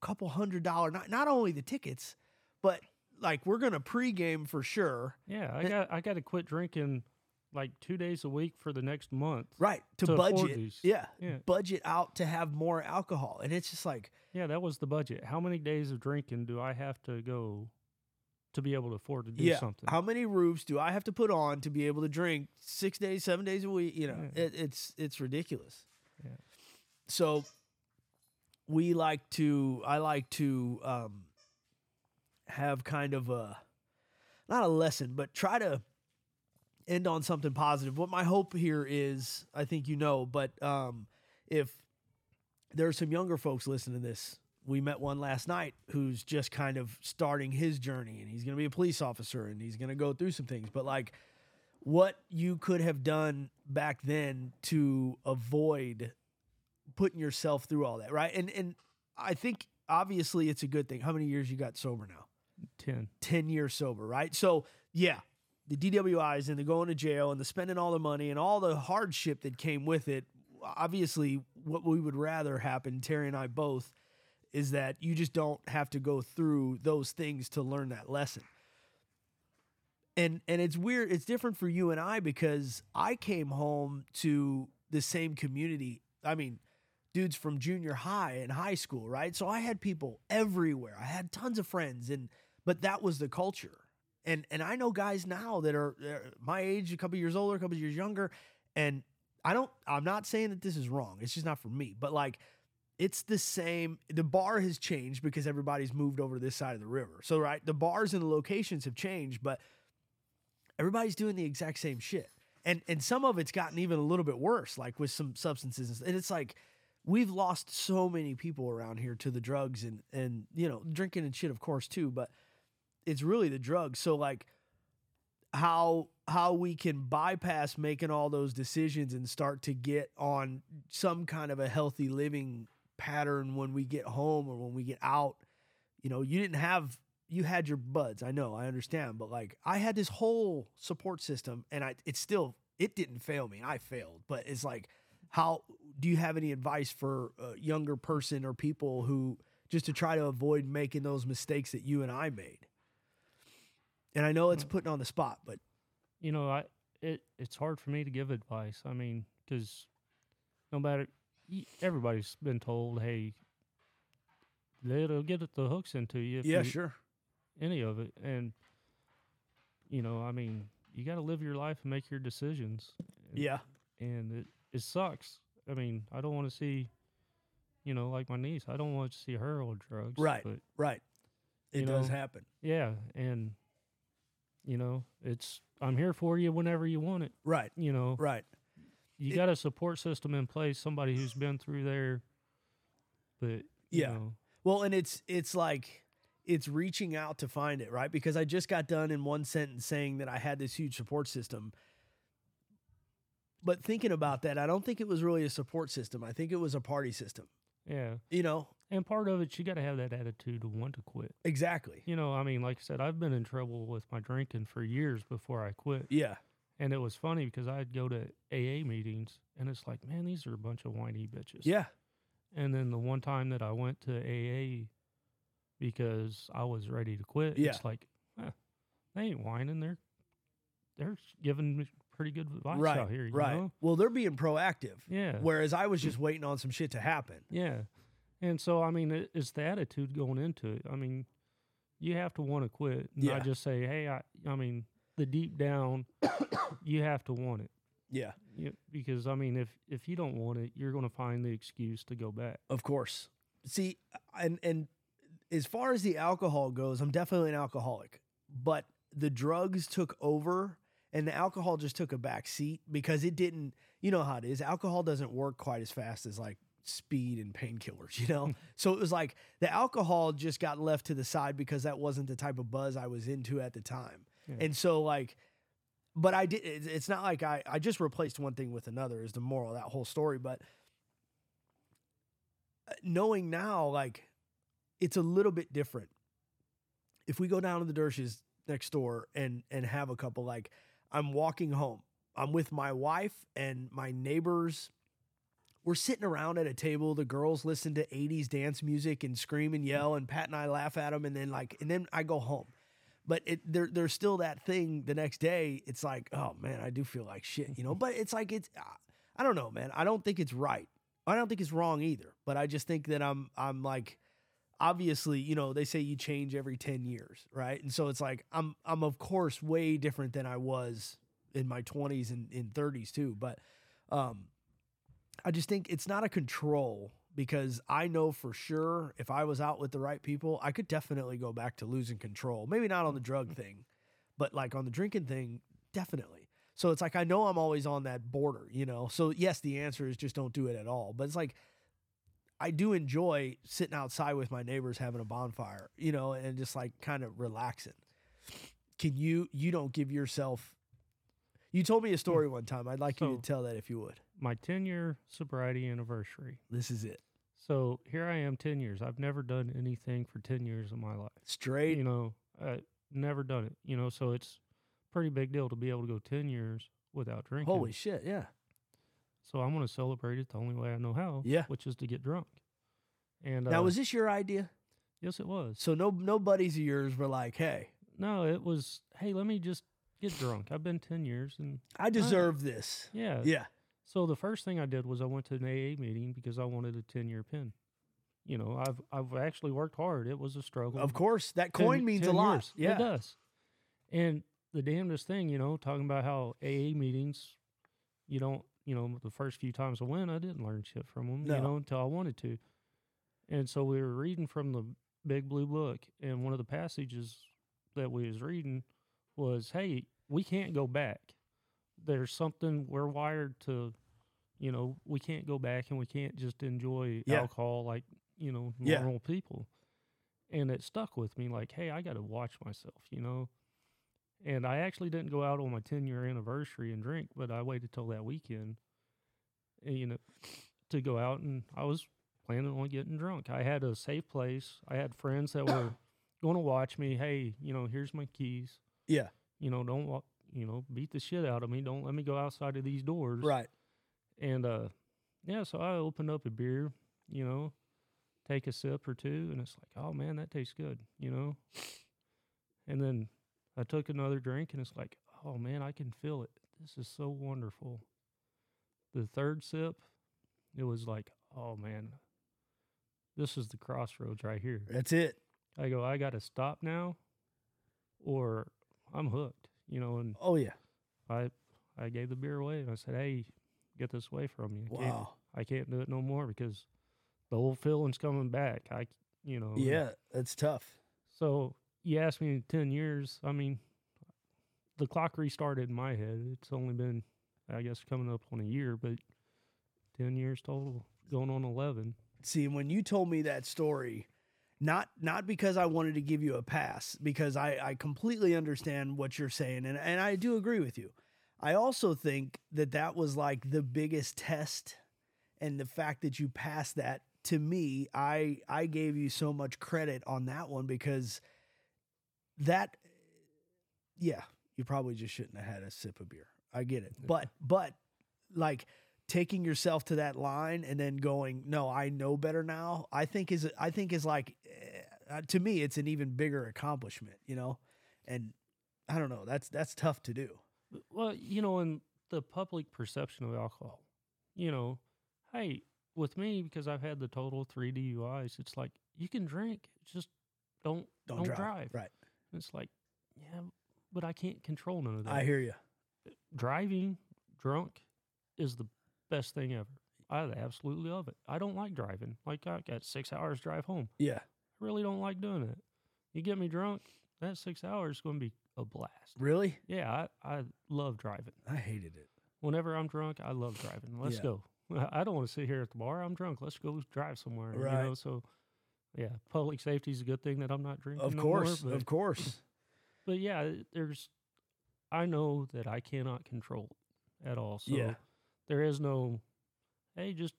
couple hundred dollar. Not not only the tickets, but like we're gonna pregame for sure. yeah, I And- got I got to quit drinking like two days a week for the next month. Right to, To budget, yeah, Yeah. budget out to have more alcohol, and it's just like Yeah, that was the budget. How many days of drinking do I have to go to be able to afford to do yeah, something? how many roofs do I have to put on to be able to drink six days, seven days a week? You know, Yeah. it, it's it's ridiculous. Yeah. So we like to, I like to um, have kind of a not a lesson, but try to end on something positive. What my hope here is, I think you know, but um, if there are some younger folks listening to this, we met one last night who's just kind of starting his journey and he's going to be a police officer and he's going to go through some things. But like what you could have done back then to avoid putting yourself through all that, right? And and I think obviously it's a good thing. How many years you got sober now? Ten. 10 years sober, right? So, yeah, the DWIs and the going to jail and the spending all the money and all the hardship that came with it. Obviously, what we would rather happen, Terry and I both, is that you just don't have to go through those things to learn that lesson. And and it's weird, it's different for you and I because I came home to the same community. I mean, dudes from junior high and high school, right? So I had people everywhere. I had tons of friends and but that was the culture. And and I know guys now that are uh, my age, a couple years older, a couple years younger, and I don't I'm not saying that this is wrong. It's just not for me. But like it's the same. The bar has changed because everybody's moved over to this side of the river. So right, the bars and the locations have changed, but everybody's doing the exact same shit. And and some of it's gotten even a little bit worse, like with some substances. And it's like we've lost so many people around here to the drugs and and you know drinking and shit, of course too. But it's really the drugs. So like how how we can bypass making all those decisions and start to get on some kind of a healthy living pattern when we get home or when we get out. You know, you didn't have you had your buds. I know, I understand, but like I had this whole support system and I it still it didn't fail me. I failed, but it's like how do you have any advice for a younger person or people who just to try to avoid making those mistakes that you and I made? And I know it's Mm. putting on the spot, but you know, I it it's hard for me to give advice. I mean, because no matter everybody's been told, hey, they'll get the hooks into you. If yeah, you, sure. any of it. And, you know, I mean, you got to live your life and make your decisions. And, Yeah. And it, it sucks. I mean, I don't want to see, you know, like my niece, I don't want to see her on drugs. Right. But Right. It does know, happen. yeah. And, you know, it's, I'm here for you whenever you want it. Right. You know, Right. you It- got a support system in place, somebody who's been through there. But, you Yeah. know, Well, and it's it's like it's reaching out to find it, right? Because I just got done in one sentence saying that I had this huge support system. But thinking about that, I don't think it was really a support system. I think it was a party system. yeah. You know? And part of it, you got to have that attitude to want to quit. Exactly. You know, I mean, like I said, I've been in trouble with my drinking for years before I quit. Yeah. And it was funny because I'd go to AA meetings and it's like, man, these are a bunch of whiny bitches. Yeah. And then the one time that I went to AA because I was ready to quit, Yeah. it's like, huh, they ain't whining. They're they're giving me pretty good advice right. out here. You right. Know? Well, they're being proactive. Yeah. Whereas I was just waiting on some shit to happen. Yeah. And so, I mean, it, it's the attitude going into it. I mean, you have to want to quit, Yeah. not just say, "Hey, I." I mean, the deep down, you have to want it. Yeah. You, because I mean, if if you don't want it, you're going to find the excuse to go back. Of course. See, and and as far as the alcohol goes, I'm definitely an alcoholic. But the drugs took over and the alcohol just took a back seat because it didn't, you know how it is. Alcohol doesn't work quite as fast as like speed and painkillers, you know? so it was like the alcohol just got left to the side because that wasn't the type of buzz I was into at the time. Yeah. And so like but I did it's not like I I just replaced one thing with another is the moral of that whole story, but uh, knowing now like it's a little bit different. If we go down to the Dershes next door and and have a couple like I'm walking home. I'm with my wife and my neighbors. We're sitting around at a table. The girls listen to 80s dance music and scream and yell, and Pat and I laugh at them. And then, like, and then I go home. But it, there, there's still that thing the next day. It's like, oh man, I do feel like shit, you know. But it's like it's, I don't know, man. I don't think it's right. I don't think it's wrong either. But I just think that I'm, I'm like, obviously, you know, they say you change every 10 years, right? And so it's like I'm I'm of course way different than I was in my 20s and in 30s too, but um I just think it's not a control because I know for sure if I was out with the right people, I could definitely go back to losing control. Maybe not on the drug mm-hmm. thing, but like on the drinking thing, definitely. So it's like I know I'm always on that border, you know. So yes, the answer is just don't do it at all. But it's like I do enjoy sitting outside with my neighbors having a bonfire, you know, and just like kind of relaxing. Can you you don't give yourself You told me a story one time. I'd like you to tell that if you would. My 10 year sobriety anniversary. This is it. So here I am, 10 years. I've never done anything for 10 years of my life. Straight. You know, I never done it. You know, so it's pretty big deal to be able to go 10 years without drinking. Holy shit, yeah. So I'm going to celebrate it the only way I know how. Yeah. Which is to get drunk. And uh, Now was this your idea? yes, it was. So no no buddies of yours were like, "Hey, No, it was. Hey, let me just get drunk. I've been 10 years, and I deserve this." yeah. Yeah. So the first thing I did was I went to an AA meeting because I wanted a 10 year pin. You know, I've I've actually worked hard. It was a struggle. Of course, that 10 coin means a 10 lot. years. Yeah. It does. And the damnedest thing, you know, talking about how AA meetings, you don't, you know, the first few times I went, I didn't learn shit from them, No. you know, until I wanted to. And so we were reading from the big blue book, and one of the passages that we was reading was, "Hey, we can't go back. There's something we're wired to, you know, we can't go back, and we can't just enjoy Yeah. alcohol like you know Yeah. normal people." And it stuck with me, like, "Hey, I got to watch myself," you know. And I actually didn't go out on my 10 year anniversary and drink, but I waited till that weekend, and, you know, to go out and I was planning on getting drunk. I had a safe place. I had friends that were going to watch me. Hey, you know, here's my keys. Yeah. You know, don't you know beat the shit out of me. Don't let me go outside of these doors. Right. And uh, yeah, so I opened up a beer. You know, take a sip or two, and it's like, oh man, that tastes good. You know. And then I took another drink and it's like, oh man, I can feel it. This is so wonderful. The third sip, it was like, oh man, this is the crossroads right here. That's it. I go, I got to stop now or I'm hooked, you know, and Oh yeah. I I gave the beer away and I said, "Hey, get this away from me. I can't, Wow. I can't do it no more because the old feeling's coming back. I, you know. Yeah, that's tough. So you asked me in ten years. I mean, the clock restarted in my head. It's only been, I guess, coming up on a year, but ten years total, going on eleven. See, when you told me that story, not not because I wanted to give you a pass, because I, I completely understand what you're saying, and, and I do agree with you. I also think that that was like the biggest test, and the fact that you passed that to me, I I gave you so much credit on that one because that, yeah, you probably just shouldn't have had a sip of beer. I get it, Yeah. but but like taking yourself to that line and then going, no, I know better now. I think is I think is like uh, to me, it's an even bigger accomplishment, you know, and I don't know. That's that's tough to do. Well, you know, in the public perception of alcohol, you know, hey, with me because I've had the total three DUIs, it's like you can drink, just don't Don't, Don't drive. drive. right? It's like, yeah, but I can't control none of that. I hear you. Driving drunk is the best thing ever. I absolutely love it. I don't like driving. Like I got six hours drive home. Yeah, I really don't like doing it. You get me drunk, that six hours is going to be a blast. really? Yeah, I, I love driving. I hated it. Whenever I'm drunk, I love driving. Let's Yeah. go. I don't want to sit here at the bar. I'm drunk. Let's go drive somewhere. You Right. know, so yeah, public safety is a good thing that I'm not drinking. Of no more, course, but- of course. but yeah, there's I know that I cannot control it at all. So Yeah. there is no hey, just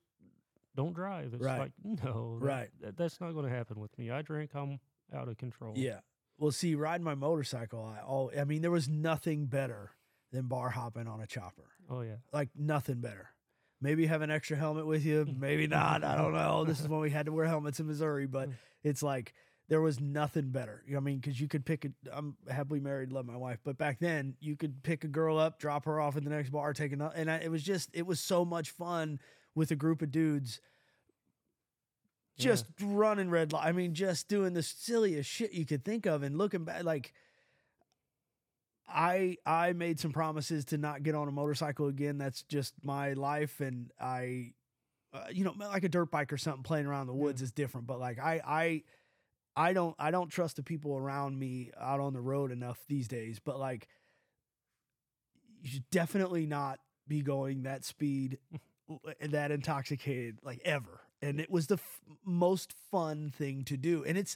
don't drive. It's Right. like no, Right. that- that's not going to happen with me. I drink, I'm out of control. Yeah. Well, see, riding my motorcycle, I all I mean, there was nothing better than bar hopping on a chopper. Oh yeah. Like nothing better. Maybe have an extra helmet with you, maybe not. I don't know. This is when we had to wear helmets in Missouri, but mm. it's like there was nothing better. You know I mean, because you could pick a. I'm happily married, love my wife, but back then you could pick a girl up, drop her off at the next bar, take another, and I, it was just it was so much fun with a group of dudes. Yeah. Just running red light. I mean, just doing the silliest shit you could think of, and looking back, like I I made some promises to not get on a motorcycle again. That's just my life, and I, uh, you know, like a dirt bike or something playing around in the woods is different. But like I I I don't I don't trust the people around me out on the road enough these days. But like, you should definitely not be going that speed, that intoxicated, like ever. And it was the f- most fun thing to do, and it's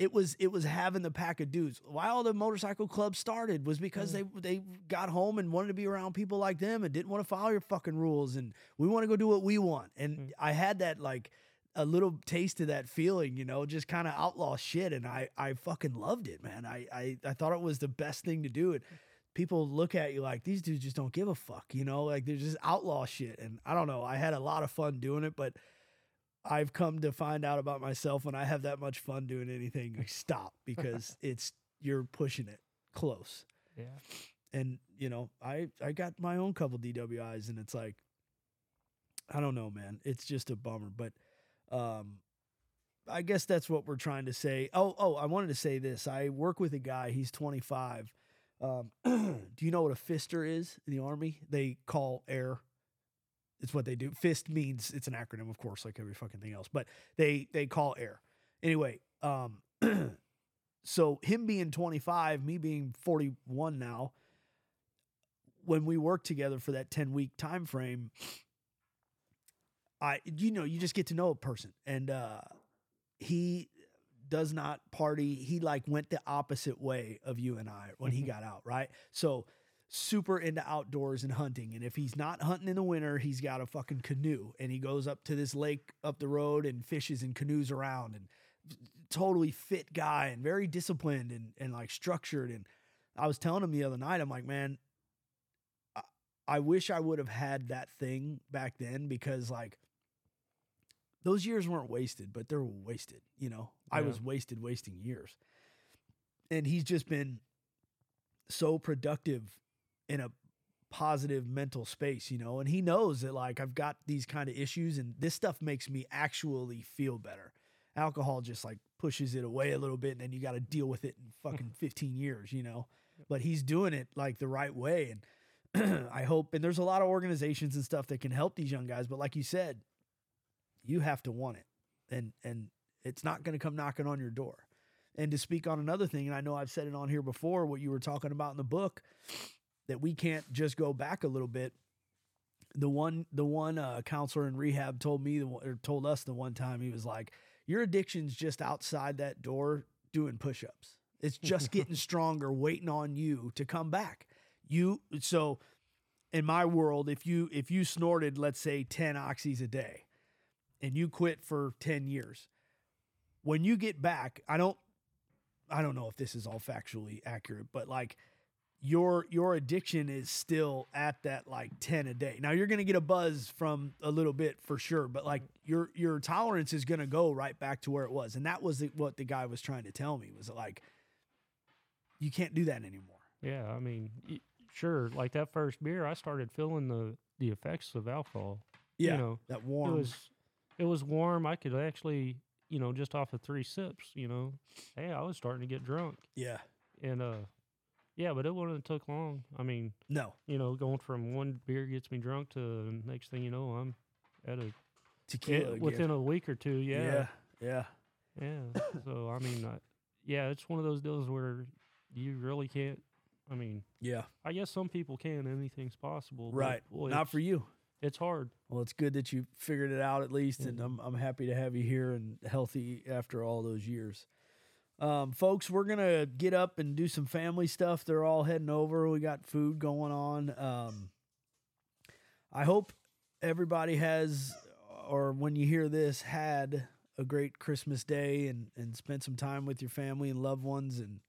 it was it was having the pack of dudes. Why all the motorcycle clubs started was because they they got home and wanted to be around people like them and didn't want to follow your fucking rules and we want to go do what we want. And Mm. I had that like a little taste of that feeling, you know, just kind of outlaw shit, and I I fucking loved it, man. I I I thought it was the best thing to do. And people look at you like these dudes just don't give a fuck, you know, like they're just outlaw shit. And I don't know, I had a lot of fun doing it, but I've come to find out about myself when I have that much fun doing anything, I stop because it's you're pushing it close. Yeah. And you know, I I got my own couple DWIs, and it's like, I don't know, man. It's just a bummer, but um, I guess that's what we're trying to say. Oh, oh, I wanted to say this. I work with a guy. He's 25. Um, do you know what a fister is in the army? They call air. It's what they do. Fist means it's an acronym, of course, like every fucking thing else. But they they call air. Anyway, um, so him being 25, me being 41 now, when we worked together for that 10 week time frame, I you know, you just get to know a person. And uh he does not party. He like went the opposite way of you and I when he Mhm. got out, right? So super into outdoors and hunting. And if he's not hunting in the winter, he's got a fucking canoe and he goes up to this lake up the road and fishes and canoes around and totally fit guy and very disciplined and, and like structured. And I was telling him the other night, I'm like, man, I, I wish I would have had that thing back then because like those years weren't wasted, but they were wasted. You know, I was wasted wasting years. And he's just been so productive in a positive mental space, you know, and he knows that like I've got these kind of issues and this stuff makes me actually feel better. Alcohol just like pushes it away a little bit and then you got to deal with it in fucking 15 years, you know. But he's doing it like the right way and I hope and there's a lot of organizations and stuff that can help these young guys, but like you said, you have to want it. And and it's not going to come knocking on your door. And to speak on another thing, and I know I've said it on here before, what you were talking about in the book, that we can't just go back a little bit. The one, the one uh, counselor in rehab told me, the, or told us the one time, he was like, "Your addiction's just outside that door doing push-ups. It's just getting stronger, waiting on you to come back. You so." In my world, if you if you snorted, let's say ten oxys a day, and you quit for ten years, when you get back, I don't I don't know if this is all factually accurate, but like your your addiction is still at that like 10 a day. Now you're going to get a buzz from a little bit for sure, but like your your tolerance is going to go right back to where it was. And that was the, what the guy was trying to tell me was like you can't do that anymore. Yeah, I mean, sure. Like that first beer, I started feeling the the effects of alcohol. Yeah. you know, that it warm was it was warm. I could actually, you know, just off of three sips, you know, hey, I was starting to get drunk, yeah. and uh, yeah, but it wouldn't have took long. I mean, No. you know, going from one beer gets me drunk to the next thing you know, I'm at a Tequila eh, it- again. within a week or two. yeah. Yeah, Yeah. yeah. so I mean, I, yeah, it's one of those deals where you really can't. I mean, Yeah. I guess some people can. Anything's possible. but, Right. boy, Not it's- for you. It's hard. Well, it's good that you figured it out at least, and I'm I'm happy to have you here and healthy after all those years. Um, folks, we're gonna get up and do some family stuff. They're all heading over. We got food going on. Um, I hope everybody has, or when you hear this, had a great Christmas day and and spent some time with your family and loved ones and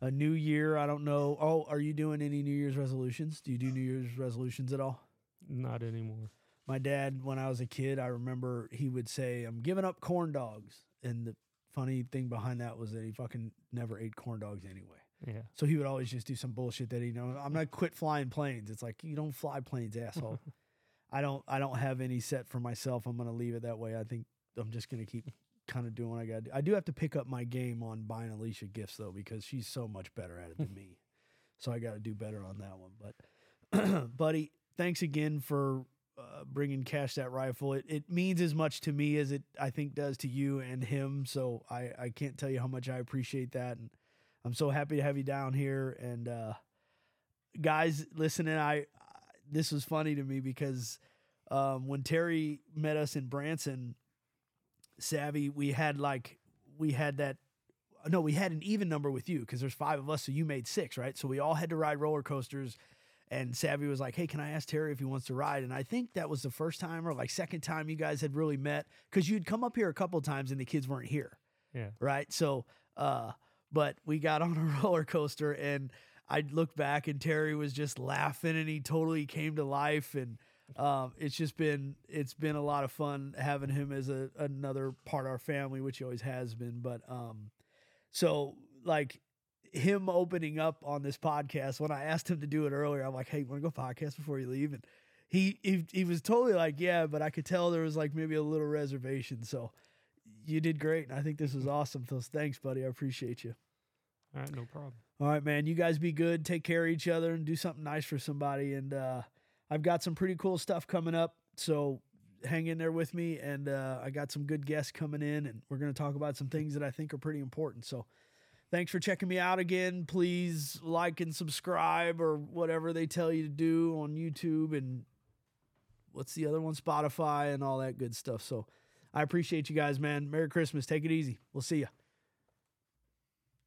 a new year. I don't know. Oh, are you doing any New Year's resolutions? Do you do New Year's resolutions at all? Not anymore. my dad when i was a kid i remember he would say i'm giving up corn dogs and the funny thing behind that was that he fucking never ate corn dogs anyway. Yeah. so he would always just do some bullshit that he you know i'm not quit flying planes. It's like you don't fly planes asshole. I don't i don't have any set for myself. I'm gonna leave it that way. I think i'm just gonna keep kind of doing what i gotta do. I do have to pick up my game on buying alicia gifts though because she's so much better at it than me. So i gotta do better on that one. But buddy thanks again for uh, bringing cash that rifle. It, it means as much to me as it I think does to you and him. So I I can't tell you how much I appreciate that, and I'm so happy to have you down here. And uh, guys, listening, I this was funny to me because um, when Terry met us in Branson, Savvy, we had like we had that. No, we had an even number with you because there's five of us, so you made six, right? So we all had to ride roller coasters and Savvy was like, "Hey, can I ask Terry if he wants to ride?" And I think that was the first time or like second time you guys had really met because you'd come up here a couple times and the kids weren't here, Yeah. right? So, uh, but we got on a roller coaster and I look back and Terry was just laughing and he totally came to life and um, it's just been it's been a lot of fun having him as a another part of our family, which he always has been. But um, so like him opening up on this podcast when I asked him to do it earlier, I'm like, "Hey, want to go podcast before you leave?" And he, he he was totally like, "Yeah," but I could tell there was like maybe a little reservation. So you did great, and I think this was awesome. So thanks, buddy. I appreciate you. All right. No problem. All right, man. You guys be good. Take care of each other and do something nice for somebody. And uh, I've got some pretty cool stuff coming up. So hang in there with me. And uh, I got some good guests coming in, and we're going to talk about some things that I think are pretty important. So thanks for checking me out again. Please like and subscribe or whatever they tell you to do on YouTube and what's the other one? Spotify and all that good stuff. So I appreciate you guys, man. Merry Christmas. Take it easy. We'll see you.